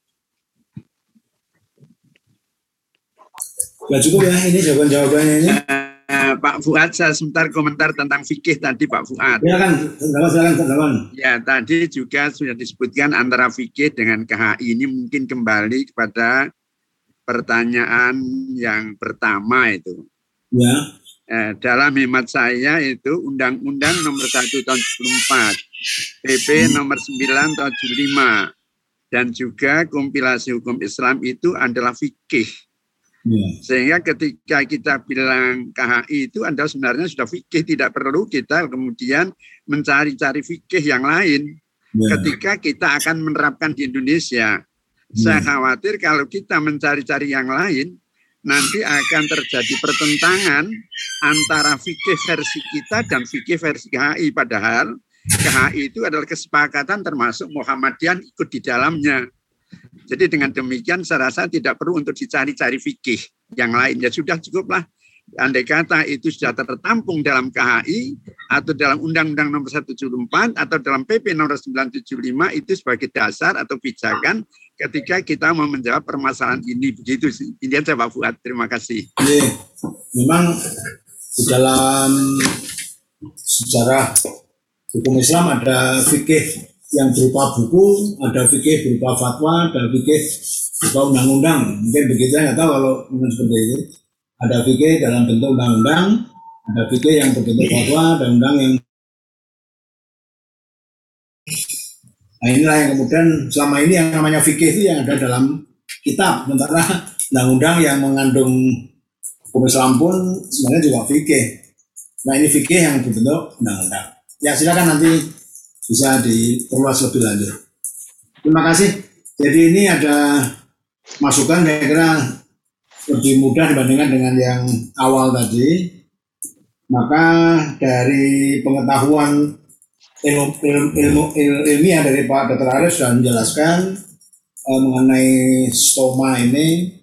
Ya cukup ya ini jawaban-jawabannya ini. Uh, Pak Fuad, saya sebentar komentar tentang fikih tadi Pak Fuad. Ya kan, silakan, silakan. Ya, tadi juga sudah disebutkan antara fikih dengan KHI ini mungkin kembali kepada pertanyaan yang pertama itu. Ya eh, dalam hemat saya itu Undang-Undang nomor 1 tahun 74, PP nomor 9 tahun 75, dan juga kompilasi hukum Islam itu adalah fikih. Ya. Sehingga ketika kita bilang KHI itu adalah sebenarnya sudah fikih, tidak perlu kita kemudian mencari-cari fikih yang lain. Ya. Ketika kita akan menerapkan di Indonesia, ya. saya khawatir kalau kita mencari-cari yang lain, nanti akan terjadi pertentangan antara fikih versi kita dan fikih versi KHI. Padahal KHI itu adalah kesepakatan termasuk Muhammadiyah ikut di dalamnya. Jadi dengan demikian saya rasa tidak perlu untuk dicari-cari fikih yang lain. Ya sudah cukuplah andai kata itu sudah tertampung dalam KHI atau dalam Undang-Undang Nomor 174 atau dalam PP Nomor 975 itu sebagai dasar atau pijakan ketika kita mau menjawab permasalahan ini begitu sih. Ini aja Pak Fuad. Terima kasih. Memang di dalam sejarah hukum Islam ada fikih yang berupa buku, ada fikih berupa fatwa, ada fikih berupa undang-undang. Mungkin begitu ya, nggak tahu kalau seperti itu. Ada fikih dalam bentuk undang-undang, ada fikih yang berbentuk fatwa, dan undang yang Nah inilah yang kemudian selama ini yang namanya fikih itu yang ada dalam kitab. Sementara undang-undang yang mengandung hukum Islam pun sebenarnya juga fikih. Nah ini fikih yang berbentuk undang-undang. Ya silakan nanti bisa diperluas lebih lanjut. Terima kasih. Jadi ini ada masukan kira-kira lebih mudah dibandingkan dengan yang awal tadi. Maka dari pengetahuan ilmu, ilmu, ilmu ilmiah dari Pak Dr. Arif sudah menjelaskan uh, mengenai stoma ini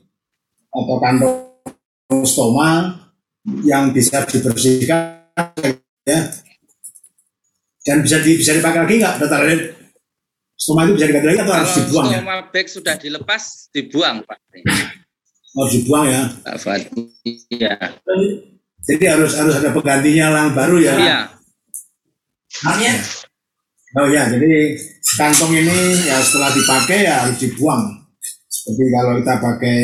atau kantong stoma yang bisa dibersihkan ya dan bisa di, bisa dipakai lagi nggak Dr. Stoma itu bisa dipakai lagi atau harus dibuang ya? Stoma bag sudah dilepas dibuang Pak. Harus dibuang ya? Pak Iya. Jadi harus harus ada penggantinya yang baru ya? Iya. Artinya? Oh ya, jadi kantong ini ya setelah dipakai ya harus dibuang. Jadi kalau kita pakai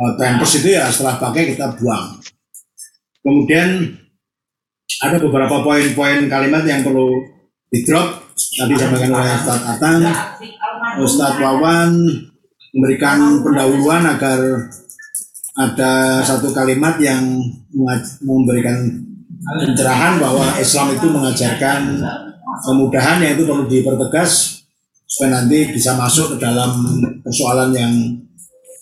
uh, pampers itu ya setelah pakai kita buang. Kemudian ada beberapa poin-poin kalimat yang perlu di drop tadi disampaikan oleh Ustadz Atang, Ustadz Wawan memberikan pendahuluan agar ada satu kalimat yang memberikan pencerahan bahwa Islam itu mengajarkan kemudahan yang itu perlu dipertegas supaya nanti bisa masuk ke dalam persoalan yang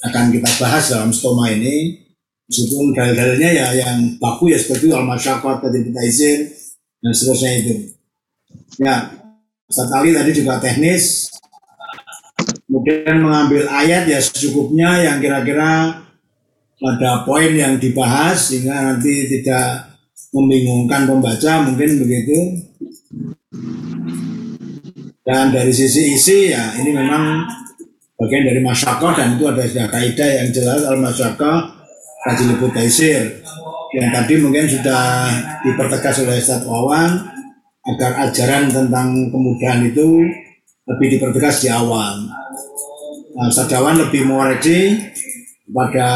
akan kita bahas dalam stoma ini. Meskipun dalil-dalilnya ya yang baku ya seperti al-masyaqqat tadi kita izin dan seterusnya itu. Ya Ustaz Ali tadi juga teknis kemudian mengambil ayat ya secukupnya yang kira-kira ada poin yang dibahas sehingga nanti tidak membingungkan pembaca mungkin begitu dan dari sisi isi ya ini memang bagian dari masyarakat dan itu ada sudah kaidah yang jelas al masyarakat kaji liput taisir yang tadi mungkin sudah dipertegas oleh Ustaz Wawan agar ajaran tentang kemudahan itu lebih dipertegas di awal. Nah, Ustaz Wawan lebih mengoreksi pada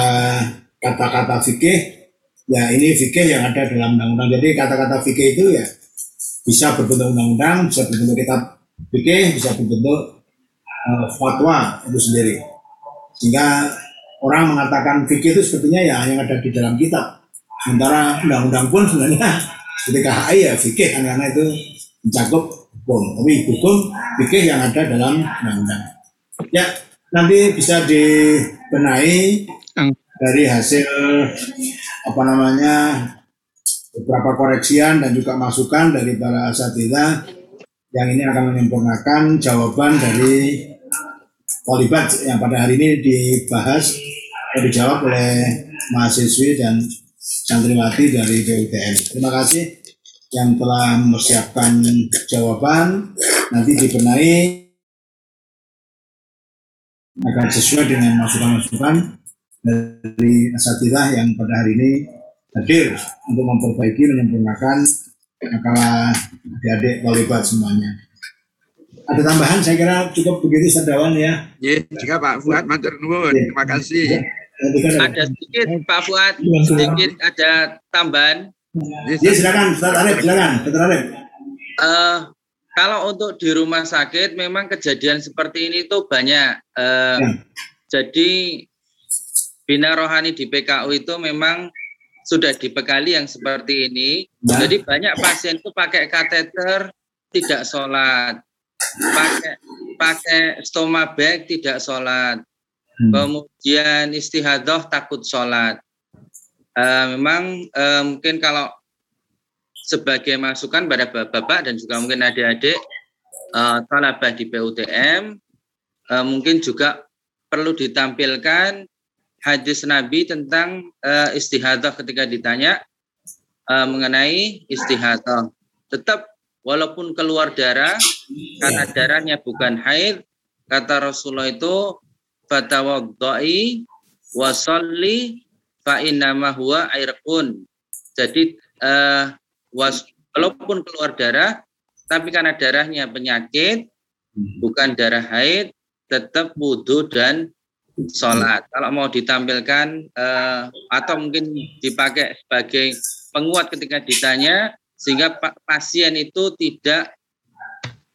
kata-kata fikih ya ini fikih yang ada dalam undang-undang. Jadi kata-kata fikih itu ya bisa berbentuk undang-undang, bisa berbentuk kitab fikih, bisa berbentuk uh, fatwa itu sendiri. Sehingga orang mengatakan fikih itu sepertinya ya yang ada di dalam kitab. Sementara undang-undang pun sebenarnya seperti KHI ya fikih karena itu mencakup hukum. Tapi hukum fikih yang ada dalam undang-undang. Ya, nanti bisa dibenahi dari hasil apa namanya beberapa koreksian dan juga masukan dari para asatidah yang ini akan menyempurnakan jawaban dari Polibat yang pada hari ini dibahas dan dijawab oleh mahasiswi dan santriwati dari PUTN. Terima kasih yang telah mempersiapkan jawaban. Nanti dibenahi agar sesuai dengan masukan-masukan dari asatidah yang pada hari ini hadir untuk memperbaiki, menyempurnakan akala adik-adik Polibat semuanya. Ada tambahan saya kira cukup begitu Sadawan ya. Ya, juga Pak Fuad matur nuwun. Terima kasih. Ada sedikit Pak Fuad, sedikit ada tambahan. Ya silakan, Ustaz Arif, silakan, Dr. Arif. Eh, kalau untuk di rumah sakit memang kejadian seperti ini tuh banyak. Eh, Jadi bina rohani di PKU itu memang sudah dibekali yang seperti ini. Jadi banyak pasien itu pakai kateter tidak sholat, pakai pakai stoma bag tidak sholat, kemudian istihadah takut sholat. Eh, memang eh, mungkin kalau sebagai masukan pada bapak-bapak dan juga mungkin adik-adik eh, talabah di PUTM eh, mungkin juga perlu ditampilkan hadis Nabi tentang uh, istihadah ketika ditanya uh, mengenai istihadah. Tetap walaupun keluar darah karena darahnya bukan haid, kata Rasulullah itu fatawaddai wasalli fa innama huwa airqun. Jadi uh, was, walaupun keluar darah tapi karena darahnya penyakit bukan darah haid tetap wudhu dan sholat. Kalau mau ditampilkan eh, atau mungkin dipakai sebagai penguat ketika ditanya sehingga pasien itu tidak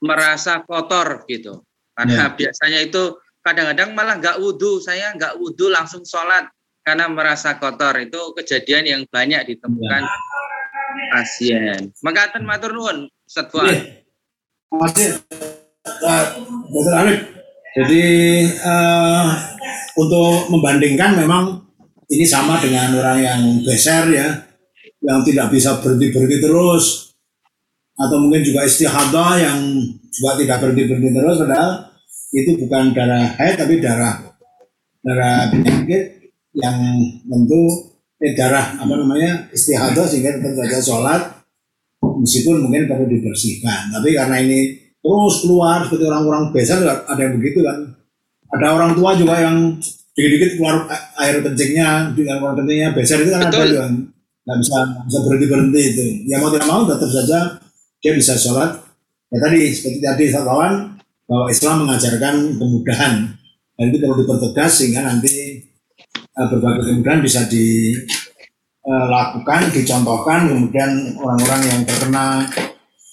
merasa kotor gitu. Karena biasanya itu kadang-kadang malah nggak wudhu, saya nggak wudhu langsung sholat karena merasa kotor. Itu kejadian yang banyak ditemukan pasien. Mengatakan matur nuwun, Dr. Arif. Jadi uh, untuk membandingkan memang ini sama dengan orang yang geser ya, yang tidak bisa berhenti berhenti terus, atau mungkin juga istihadah yang juga tidak berhenti berhenti terus, padahal itu bukan darah haid tapi darah darah penyakit yang tentu eh, darah apa namanya istihadah sehingga tetap saja sholat meskipun mungkin perlu dibersihkan. Tapi karena ini terus keluar seperti orang-orang biasa ada yang begitu kan. Ada orang tua juga yang dikit-dikit keluar air kencingnya dengan keluar kencingnya. Besar itu kan ada juga. Nggak bisa bisa berhenti berhenti itu. Ya mau tidak mau tetap saja dia bisa sholat. Ya tadi seperti tadi kawan bahwa Islam mengajarkan kemudahan. Dan itu perlu dipertegas sehingga nanti berbagai kemudahan bisa dilakukan dicontohkan. Kemudian orang-orang yang terkena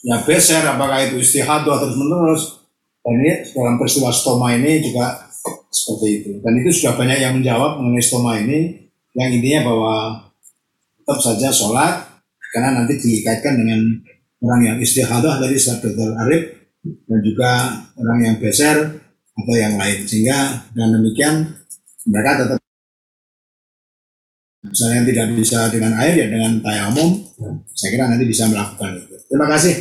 ya beser apakah itu istihadah terus menerus dan ini dalam peristiwa stoma ini juga seperti itu. Dan itu sudah banyak yang menjawab mengenai stoma ini yang intinya bahwa tetap saja sholat karena nanti dikaitkan dengan orang yang istihadah dari Dr. Arif dan juga orang yang beser atau yang lain. Sehingga dengan demikian mereka tetap misalnya yang tidak bisa dengan air ya dengan tayamum. Saya kira nanti bisa melakukan itu. Terima kasih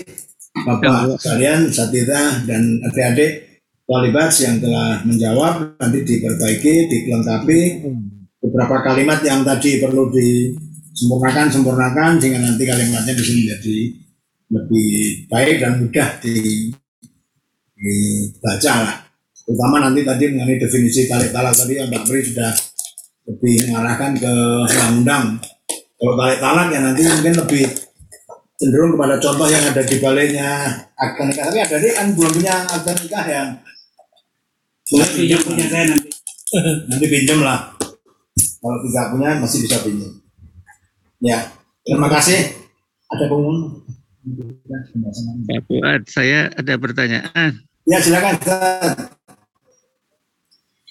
Bapak sekalian Satita dan adik-adik Walibats yang telah menjawab. Nanti diperbaiki dilengkapi. Beberapa kalimat yang tadi perlu disempurnakan sempurnakan sehingga nanti kalimatnya bisa menjadi lebih baik dan mudah di, dibaca lah. Terutama nanti tadi mengenai definisi talik talak tadi yang Mbak Pri sudah lebih mengarahkan ke undang-undang kalau talik talak ya nanti mungkin lebih cenderung kepada contoh yang ada di baliknya akad nikah. Tapi ada kan belum punya akad nikah yang boleh pinjam punya saya nanti. Nanti pinjam lah. Kalau tidak punya masih bisa pinjam. Ya terima kasih. Ada pengumuman? Pak Fuad, saya ada pertanyaan. ya silakan.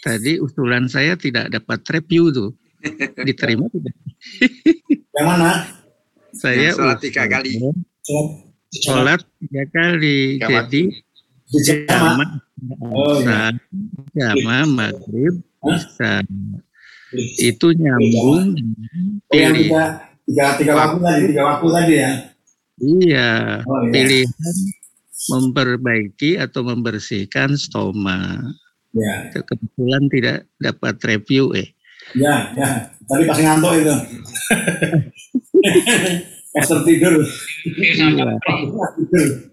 Tadi usulan saya tidak dapat review tuh. Diterima tidak? yang mana Saya Yang sholat tiga kali. Sholat tiga kali. Jadi jama asar, jama maghrib, bisa. Itu nyambung oh yang tiga tiga tiga waktu tadi tiga waktu tadi ya Iya, Oh, iya. pilihan memperbaiki atau membersihkan stoma. Ya. Kebetulan tidak dapat review eh. ya ya. Tadi pas ngantuk itu. Pas tertidur. Tidur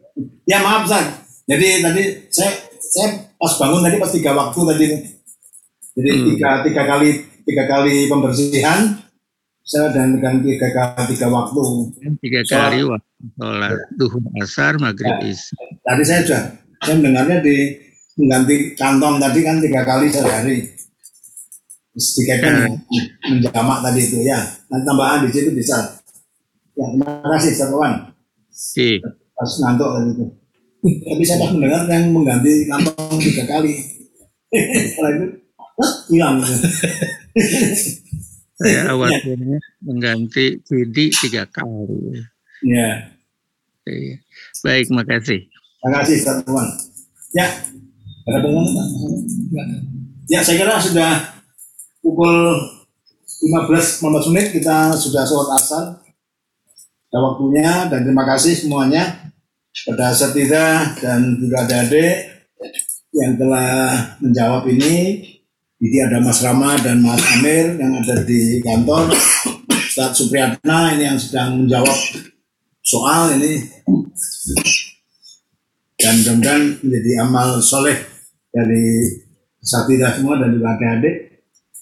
ya maaf Zak jadi tadi saya saya pas bangun tadi pas tiga waktu tadi. Jadi Hmm. tiga tiga kali tiga kali pembersihan. Saya dan dengan tiga kali tiga waktu. Tiga kali waktu sholat duhur asar maghrib isya. tadi saya sudah saya mendengarnya di mengganti kantong tadi kan tiga kali sehari. Dikaitkan Hmm. dengan menjamak tadi itu ya. Nanti tambahan di situ bisa. Ya terima kasih Satuan Oke. pas ngantuk tadi itu. Tapi saya pas mendengar yang mengganti kantong tiga kali. Setelah itu "Hah, hilang. Saya awalnya mengganti CD tiga kali. ya. Oke. Baik, makasih. terima kasih Satuan ya ya saya kira sudah pukul 15 menit kita sudah sholat asar. Ada waktunya dan terima kasih semuanya. Pada Setida dan juga adik yang telah menjawab ini. Jadi ada Mas Rama dan Mas Amir yang ada di kantor. Ustadz Supriyatna ini yang sedang menjawab soal ini. Dan mudah-mudahan menjadi amal soleh dari Satida semua dan juga adik-adik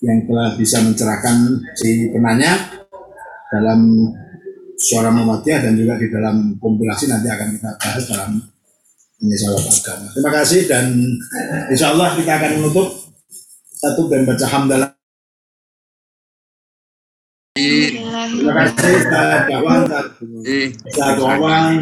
yang telah bisa mencerahkan si penanya dalam suara Muhammadiyah dan juga di dalam kompilasi nanti akan kita bahas dalam salah agama. Terima kasih dan insya Allah kita akan menutup satu dan baca hamdalah. Terima kasih Ustaz Dawan, Ustaz Wawan,